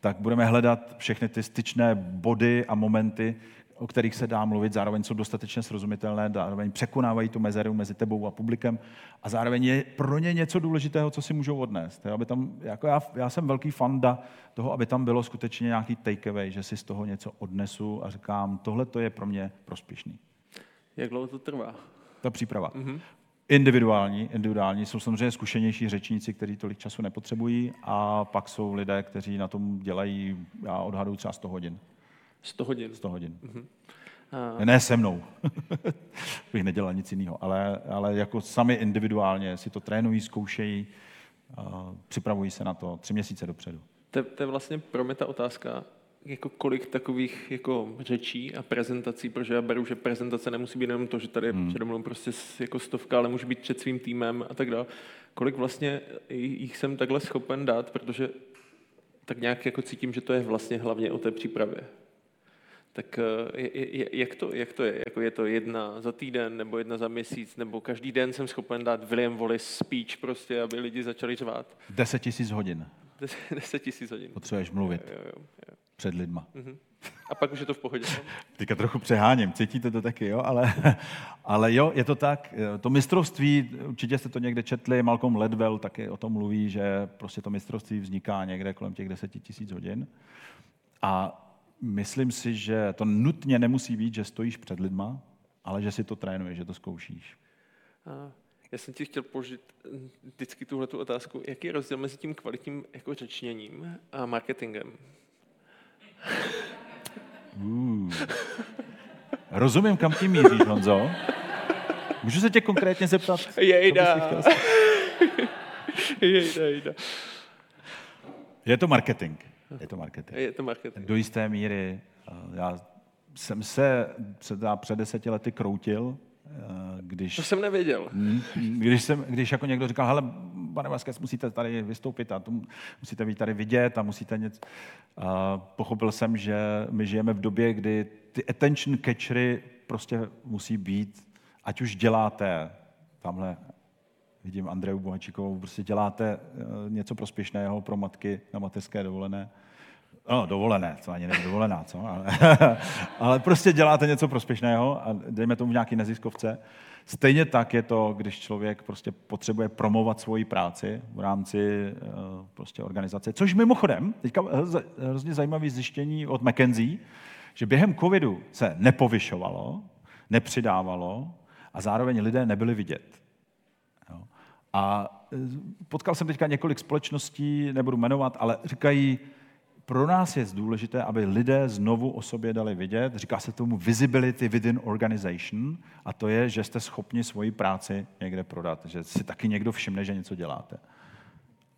tak budeme hledat všechny ty styčné body a momenty, o kterých se dá mluvit, zároveň jsou dostatečně srozumitelné, zároveň překonávají tu mezeru mezi tebou a publikem a zároveň je pro ně něco důležitého, co si můžou odnést. Aby tam, jako já, já jsem velký fanda toho, aby tam bylo skutečně nějaký takeaway, že si z toho něco odnesu a říkám, tohle to je pro mě prospěšný. Jak dlouho to trvá? Ta příprava. Mm-hmm. Individuální, individuální jsou samozřejmě zkušenější řečníci, kteří tolik času nepotřebují a pak jsou lidé, kteří na tom dělají, já odhaduju třeba 100 hodin. 100 hodin. 100 hodin. Uh-huh. A... Ne se mnou. bych nedělal nic jiného, ale, ale jako sami individuálně si to trénují, zkoušejí, a připravují se na to tři měsíce dopředu. To, to je vlastně pro mě ta otázka, jako kolik takových jako řečí a prezentací, protože já beru, že prezentace nemusí být jenom to, že tady hmm. přede mnou prostě jako stovka, ale může být před svým týmem a tak dále. Kolik vlastně jich jsem takhle schopen dát, protože tak nějak jako cítím, že to je vlastně hlavně o té přípravě. Tak eh, jak to, jak to je? Jako je to jedna za týden, nebo jedna za měsíc, nebo každý den jsem schopen dát William Wallace speech prostě, aby lidi začali řvát? Deset tisíc hodin. Deset tisíc hodin. Potřebuješ mluvit jo, jo, jo. před lidma. Uh-huh. A pak už je to v pohodě. Teďka trochu přeháním, cítíte to taky, jo? Ale, ale jo, je to tak. To mistrovství, určitě jste to někde četli, Malcolm Ledwell taky o tom mluví, že prostě to mistrovství vzniká někde kolem těch deseti tisíc hodin. A myslím si, že to nutně nemusí být, že stojíš před lidma, ale že si to trénuješ, že to zkoušíš. A já jsem ti chtěl položit hm, vždycky tuhle otázku. Jaký je rozdíl mezi tím kvalitním jako řečněním a marketingem? Uh. Rozumím, kam tím míříš, Honzo. Můžu se tě konkrétně zeptat? Jejda. jejda, jejda. Je to marketing. Je to marketing. Je to marketing. Do jisté míry. eh, Já jsem se před, před deseti lety kroutil, eh, když... To jsem nevěděl. Když, jsem, když jako někdo říkal, hele, pane Vaskes, musíte tady vystoupit a to musíte být tady vidět a musíte něco... A pochopil jsem, že my žijeme v době, kdy ty attention catchery prostě musí být, ať už děláte, tamhle vidím Andreu Bohačíkovou, prostě děláte eh, něco prospěšného pro matky na mateřské dovolené, No, dovolené, co ani není dovolená, co? Ale, ale prostě děláte něco prospěšného a dejme tomu v nějaký neziskovce. Stejně tak je to, když člověk prostě potřebuje promovat svoji práci v rámci eh, prostě organizace. Což mimochodem, teďka hrozně- hrozně zajímavé zjištění od McKenzie, že během covidu se nepovyšovalo, nepřidávalo a zároveň lidé nebyli vidět. A e, potkal jsem teďka několik společností, nebudu jmenovat, ale říkají, pro nás je důležité, aby lidé znovu o sobě dali vidět. Říká se tomu visibility within organization a to je, že jste schopni svoji práci někde prodat, že si taky někdo všimne, že něco děláte.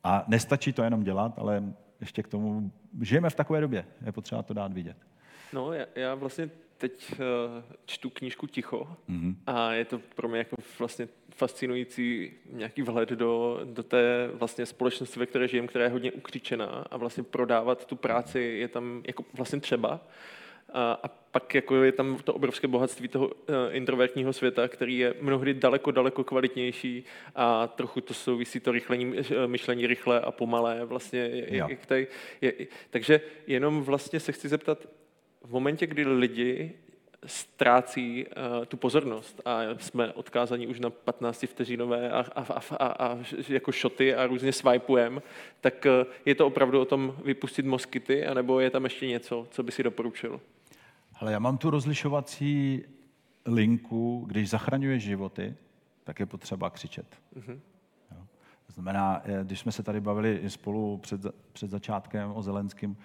A nestačí to jenom dělat, ale ještě k tomu, žijeme v takové době, je potřeba to dát vidět. No, já, já vlastně teď uh, čtu knížku Ticho Mhm. a je to pro mě jako vlastně fascinující nějaký vhled do, do té vlastně společnosti, ve které žijeme, která je hodně ukřičená a vlastně prodávat tu práci je tam jako vlastně třeba. A, a pak jako je tam to obrovské bohatství toho uh, introvertního světa, který je mnohdy daleko, daleko kvalitnější a trochu to souvisí to rychlení, eh, myšlení rychle a pomalé vlastně. Je, Jo. jak tady, je, takže jenom vlastně se chci zeptat, v momentě, kdy lidi ztrácí uh, tu pozornost a jsme odkázaní už na 15 vteřinové a, a, a, a, a jako šoty a různě swipujem, tak uh, je to opravdu o tom vypustit moskyty, anebo je tam ještě něco, co by si doporučil? Ale já mám tu rozlišovací linku, když zachraňuješ životy, tak je potřeba křičet. Mhm. To znamená, eh, když jsme se tady bavili spolu před, před začátkem o Zelenským,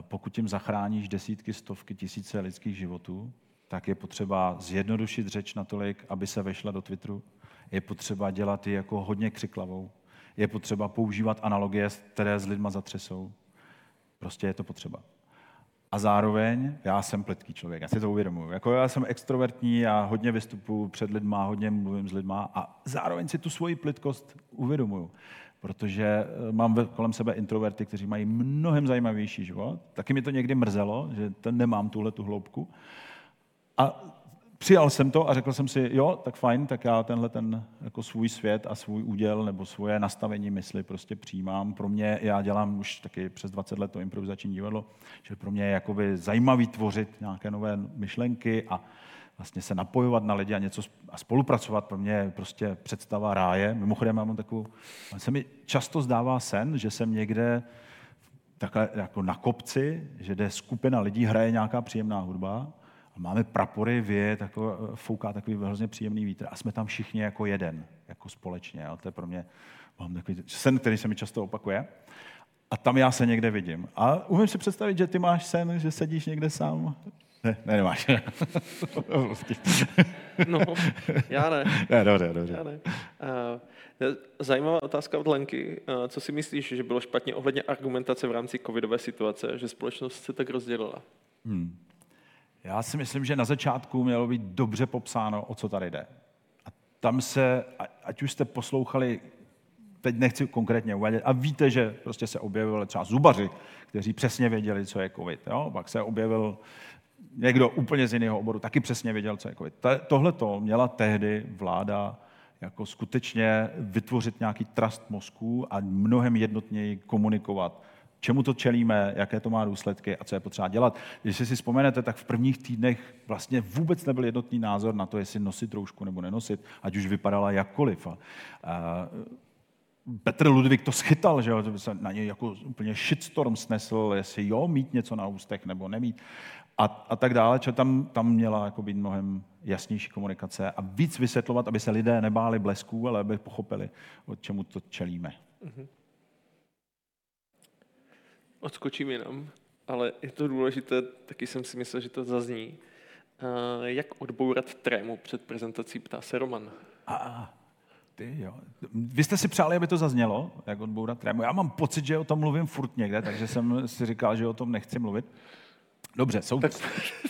pokud tím zachráníš desítky, stovky, tisíce lidských životů, tak je potřeba zjednodušit řeč natolik, aby se vešla do Twitteru. Je potřeba dělat ji jako hodně křiklavou. Je potřeba používat analogie, které s lidma zatřesou. Prostě je to potřeba. A zároveň já jsem pletký člověk, já si to uvědomuji. Jako já jsem extrovertní a hodně vystupuji před lidma, hodně mluvím s lidma a zároveň si tu svoji plitkost uvědomuju. Protože eh, mám kolem sebe introverty, kteří mají mnohem zajímavější život. Taky mi to někdy mrzelo, že ten nemám tuhle tu hloubku. A přijal jsem to a řekl jsem si, jo, tak fajn, tak já tenhle ten jako svůj svět a svůj úděl nebo svoje nastavení mysli prostě přijímám. Pro mě, já dělám už taky přes 20 let to improvizační divadlo, že pro mě je jakoby zajímavý tvořit nějaké nové myšlenky a vlastně se napojovat na lidi a něco a spolupracovat. Pro mě je prostě představa ráje. Mimochodem mám takovou, se mi často zdává sen, že jsem někde takhle jako na kopci, že jde skupina lidí, hraje nějaká příjemná hudba a máme prapory, věje, takový, fouká takový hrozně příjemný vítr a jsme tam všichni jako jeden, jako společně. Jo. To je pro mě mám takový sen, který se mi často opakuje. A tam já se někde vidím. A umím si představit, že ty máš sen, že sedíš někde sám. Ne, ne, nemáš. No, já ne. ne, dobře, dobře. Já ne. Uh, zajímavá otázka od Lenky. Uh, co si myslíš, že bylo špatně ohledně argumentace v rámci covidové situace, že společnost se tak rozdělila? Hmm. Já si myslím, že na začátku mělo být dobře popsáno, o co tady jde. A tam se, ať už jste poslouchali, teď nechci konkrétně uvádět, a víte, že prostě se objevili třeba zubaři, kteří přesně věděli, co je COVID. Jo? Pak se objevil někdo úplně z jiného oboru, taky přesně věděl, co je COVID. Tohle to měla tehdy vláda jako skutečně vytvořit nějaký trust mozků a mnohem jednotněji komunikovat, čemu to čelíme, jaké to má důsledky a co je potřeba dělat. Když si vzpomenete, tak v prvních týdnech vlastně vůbec nebyl jednotný názor na to, jestli nosit roušku nebo nenosit, ať už vypadala jakkoliv. A, a Petr Ludvík to schytal, že, se na něj jako úplně shitstorm snesl, jestli jo, mít něco na ústech nebo nemít. A, a tak dále, že tam, tam měla jako být mnohem jasnější komunikace a víc vysvětlovat, aby se lidé nebáli blesků, ale aby pochopili, od čemu to čelíme. Mhm. Odskočím jinam, ale je to důležité, taky jsem si myslel, že to zazní. jak odbourat trému před prezentací, ptá se Roman. A, ty jo. Vy jste si přáli, aby to zaznělo, jak odbourat trému. Já mám pocit, že o tom mluvím furt někde, takže jsem si říkal, že o tom nechci mluvit. Dobře, jsou... Tak,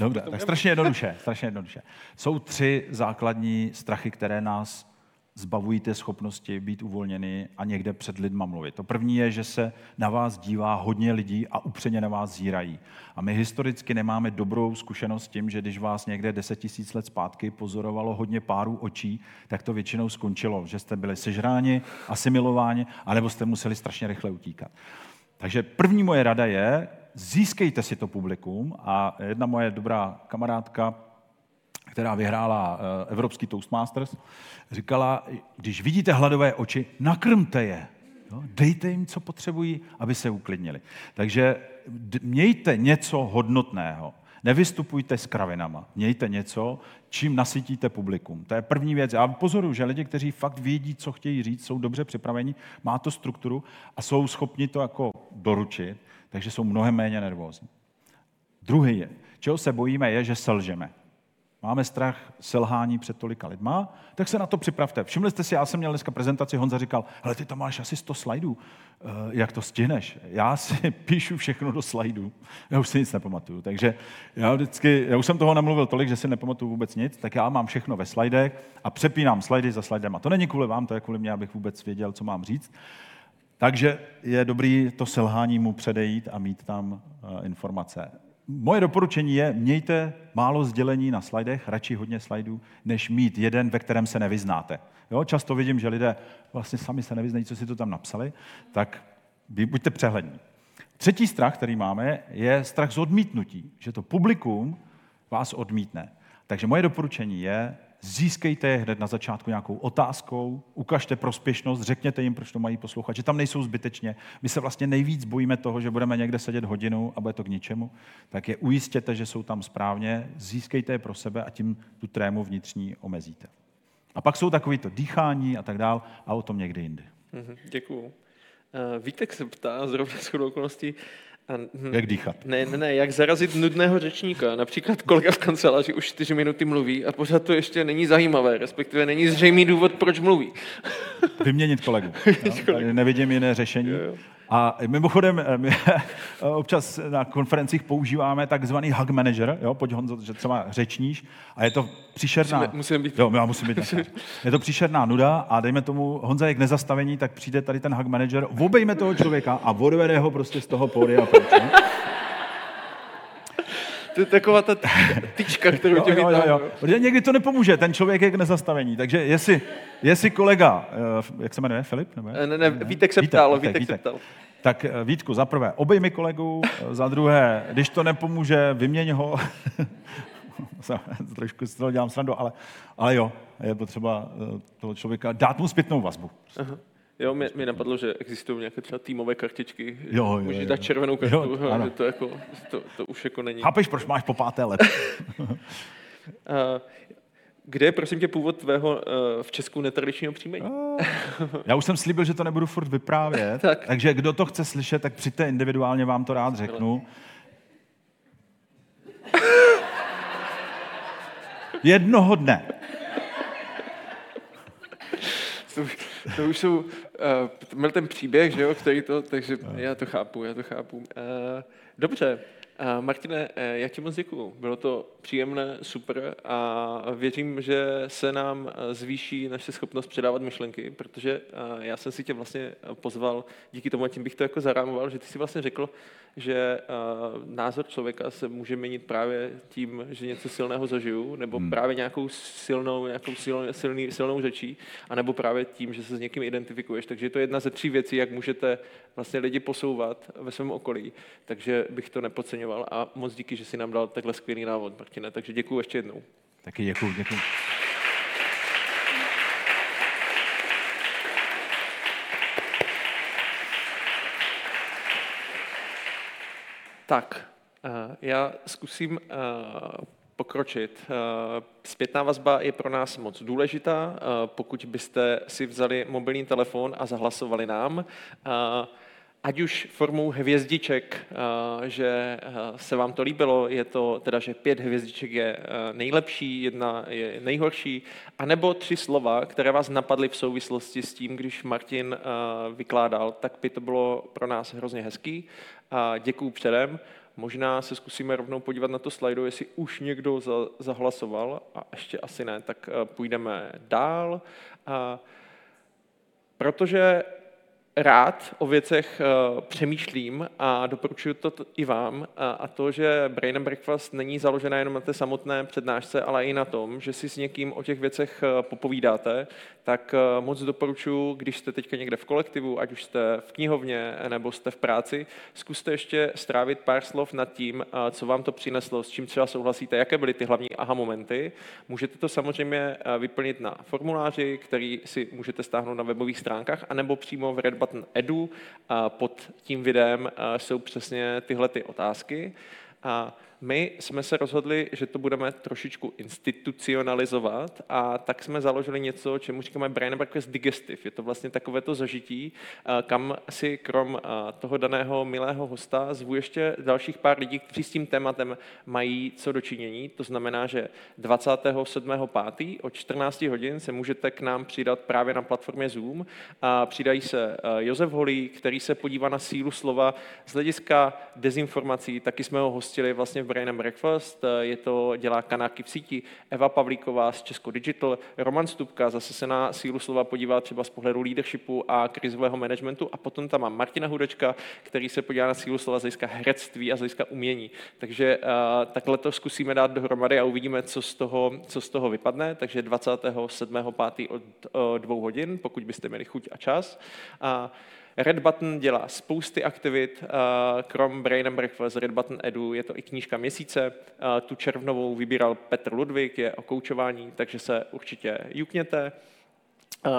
dobře, tak strašně jednoduše, strašně jednoduše. Jsou tři základní strachy, které nás zbavují té schopnosti být uvolněný a někde před lidma mluvit. To první je, že se na vás dívá hodně lidí a upřeně na vás zírají. A my historicky nemáme dobrou zkušenost s tím, že když vás někde 10 tisíc let zpátky pozorovalo hodně párů očí, tak to většinou skončilo, že jste byli sežráni, asimilováni, anebo jste museli strašně rychle utíkat. Takže první moje rada je, získejte si to publikum a jedna moje dobrá kamarádka, která vyhrála eh, Evropský Toastmasters, říkala, když vidíte hladové oči, nakrmte je. Dejte jim, co potřebují, aby se uklidnili. Takže mějte něco hodnotného. Nevystupujte s kravinama. Mějte něco, čím nasytíte publikum. To je první věc. Já pozoruju, že lidi, kteří fakt vědí, co chtějí říct, jsou dobře připraveni, má to strukturu a jsou schopni to jako doručit, takže jsou mnohem méně nervózní. Druhý je, čeho se bojíme, je, že selžeme máme strach selhání před tolika lidma, tak se na to připravte. Všimli jste si, já jsem měl dneska prezentaci, Honza říkal, ale ty tam máš asi 100 slajdů, eh, jak to stihneš? Já si píšu všechno do slajdů, já už si nic nepamatuju. Takže já vždycky, já už jsem toho namluvil tolik, že si nepamatuju vůbec nic, tak já mám všechno ve slajdech a přepínám slajdy za slajdem. A to není kvůli vám, to je kvůli mě, abych vůbec věděl, co mám říct. Takže je dobrý to selhání mu předejít a mít tam eh, informace moje doporučení je, mějte málo sdělení na slajdech, radši hodně slajdů, než mít jeden, ve kterém se nevyznáte. Jo, často vidím, že lidé vlastně sami se nevyznají, co si to tam napsali, tak buďte přehlední. Třetí strach, který máme, je strach z odmítnutí, že to publikum vás odmítne. Takže moje doporučení je, získejte je hned na začátku nějakou otázkou, ukažte prospěšnost, řekněte jim, proč to mají poslouchat, že tam nejsou zbytečně. My se vlastně nejvíc bojíme toho, že budeme někde sedět hodinu a bude to k ničemu. Tak je ujistěte, že jsou tam správně, získejte je pro sebe a tím tu trému vnitřní omezíte. A pak jsou takový to dýchání a tak dál a o tom někdy jindy. Mm-hmm, děkuju. Eh, Vítek se ptá, zrovna s okolností, jak dýchat? Ne, ne, ne, jak zarazit nudného řečníka. Například kolega v kanceláři už čtyři minuty mluví a pořád to ještě není zajímavé, respektive není zřejmý důvod, proč mluví. Vyměnit kolegu. No? Nevidím jiné řešení. Jo, jo. A mimochodem, eh, my občas na konferencích používáme takzvaný hug manager, jo, pojď Honzo, že třeba řečníš, a je to příšerná... Musíme, musím být... Jo, já musím být Je to příšerná nuda a dejme tomu, Honza je k nezastavení, tak přijde tady ten hug manager, obejme toho člověka a odvede ho prostě z toho pódia pryč. To je taková ta tyčka, kterou jo, tě jo, jo, jo. Protože někdy to nepomůže, ten člověk je k nezastavení. Takže jestli, jestli kolega, eh, jak se jmenuje, Filip? Nebo ne, ne, Vítek se ptal, Vítek, Vítek, Vítek, se ptal. Tak eh, Vítku, za prvé, obejmi kolegu, eh, za druhé, když to nepomůže, vyměň ho. Trošku z toho dělám srandu, ale, ale jo, je potřeba toho člověka dát mu zpětnou vazbu. Aha. Jo, mě, mě napadlo, že existují nějaké třeba týmové kartičky. Jo, jo, Můžeš jo. dát červenou kartu, jo, jo, to, jako, to, to, už jako není. Chápeš, proč máš po páté let? Kde je, prosím tě, původ tvého uh, v Česku netradičního příjmení? Já už jsem slíbil, že to nebudu furt vyprávět, tak. takže kdo to chce slyšet, tak přijďte individuálně, vám to rád řeknu. Jednoho dne to, už, to už jsou, uh, ten příběh, že jo, který to, takže já to chápu, já to chápu. Uh, dobře, uh, Martine, uh, já ti moc děkuju. Bylo to příjemné, super a věřím, že se nám zvýší naše schopnost předávat myšlenky, protože uh, já jsem si tě vlastně pozval díky tomu, a tím bych to jako zarámoval, že ty si vlastně řekl, že uh, názor člověka se může měnit právě tím, že něco silného zažiju, nebo hmm. právě nějakou silnou, nějakou silnou, silný, silnou řečí, anebo právě tím, že se s někým identifikuješ. Takže je to jedna ze tří věcí, jak můžete vlastně lidi posouvat ve svém okolí. Takže bych to nepodceňoval a moc díky, že si nám dal takhle skvělý návod, Martine. Takže děkuji ještě jednou. Taky děkuji, děkuji. Tak, eh, já zkusím eh, pokročit. Eh, zpětná vazba je pro nás moc důležitá. Pokud byste si vzali mobilní telefon a zahlasovali nám, ať už formou hvězdiček, eh, že eh, se vám to líbilo, je to teda, že pět hvězdiček je eh, nejlepší, jedna je nejhorší, anebo tři slova, které vás napadly v souvislosti s tím, když Martin vykládal, tak by to bylo pro nás hrozně hezký. A děkuju předem. Možná se zkusíme rovnou podívat na to slajdu, jestli už někdo zahlasoval a ještě asi ne, tak půjdeme dál. Protože rád o věcech uh, přemýšlím a doporučuji to i vám. A, to, že Brain and Breakfast není založené jenom na té samotné přednášce, ale i na tom, že si s někým o těch věcech uh, popovídáte, tak uh, moc doporučuji, když jste teďka někde v kolektivu, ať už jste v knihovně nebo jste v práci, zkuste ještě strávit pár slov nad tím, co vám to přineslo, s čím třeba souhlasíte, jaké byly ty hlavní aha momenty. Můžete to samozřejmě vyplnit na formuláři, který si můžete stáhnout na webových stránkách, anebo přímo v Red button edu a pod tím videem jsou přesně tyhle ty otázky. A my jsme se rozhodli, že to budeme trošičku institucionalizovat a tak jsme založili něco, čemu říkáme Brain Breakfast Digestive. Je to vlastně takové to zažití, kam si krom toho daného milého hosta zvu ještě dalších pár lidí, kteří s tím tématem mají co dočinění. To znamená, že 27.5. od 14 hodin se můžete k nám přidat právě na platformě Zoom. A přidají se Josef Holý, který se podívá na sílu slova z hlediska dezinformací. Taky jsme ho hostili vlastně v Brain and Breakfast, eh, je to, dělá kanáky v síti, Eva Pavlíková z Česko Digital, Roman Stupka zase se na sílu slova podívá třeba z pohledu leadershipu a krizového managementu a potom tam mám Martina Hudečka, který se podívá na sílu slova z hlediska herectví a z hlediska umění. Takže uh, takhle to zkusíme dát dohromady a uvidíme, co z toho, co z toho vypadne. Takže 27.5. od uh, dvou hodin, pokud byste měli chuť a čas. Uh, Red Button dělá spousty aktivit, krom Brain and Breakfast, Red Button Edu, je to i knížka měsíce. Tu červnovou vybíral Petr Ludvík, je o koučování, takže se určitě jukněte.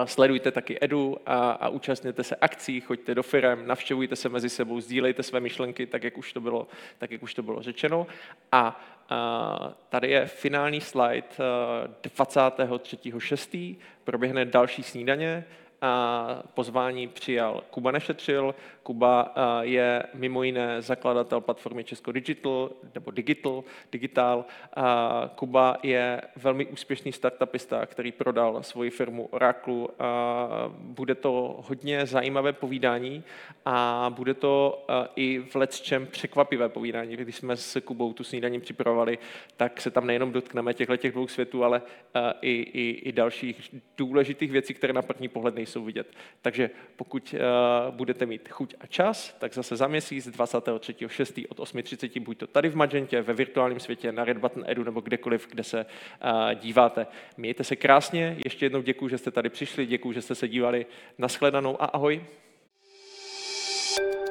Sledujte taky Edu a, a účastněte se akcí, choďte do firem, navštěvujte se mezi sebou, sdílejte své myšlenky, tak jak už to bylo, tak jak už to bylo řečeno. A, a tady je finální slide 23.6. proběhne další snídaně, pozvání přijal Kuba Nešetřil. Kuba je mimo jiné zakladatel platformy Česko Digital, nebo Digital, Digital. Kuba je velmi úspěšný startupista, který prodal svoji firmu Oracle. Bude to hodně zajímavé povídání a bude to i v lecčem překvapivé povídání. Když jsme s Kubou tu snídaní připravovali, tak se tam nejenom dotkneme těchto těch dvou světů, ale i, i, i dalších důležitých věcí, které na první pohled nejsou nejsou vidět. Takže pokud uh, budete mít chuť a čas, tak zase za měsíc 23.6. od 8.30 buď to tady v Magentě, ve virtuálním světě, na Red Button Edu nebo kdekoliv, kde se uh, díváte. Mějte se krásně, ještě jednou děkuji, že jste tady přišli, děkuji, že jste se dívali. Naschledanou a ahoj. you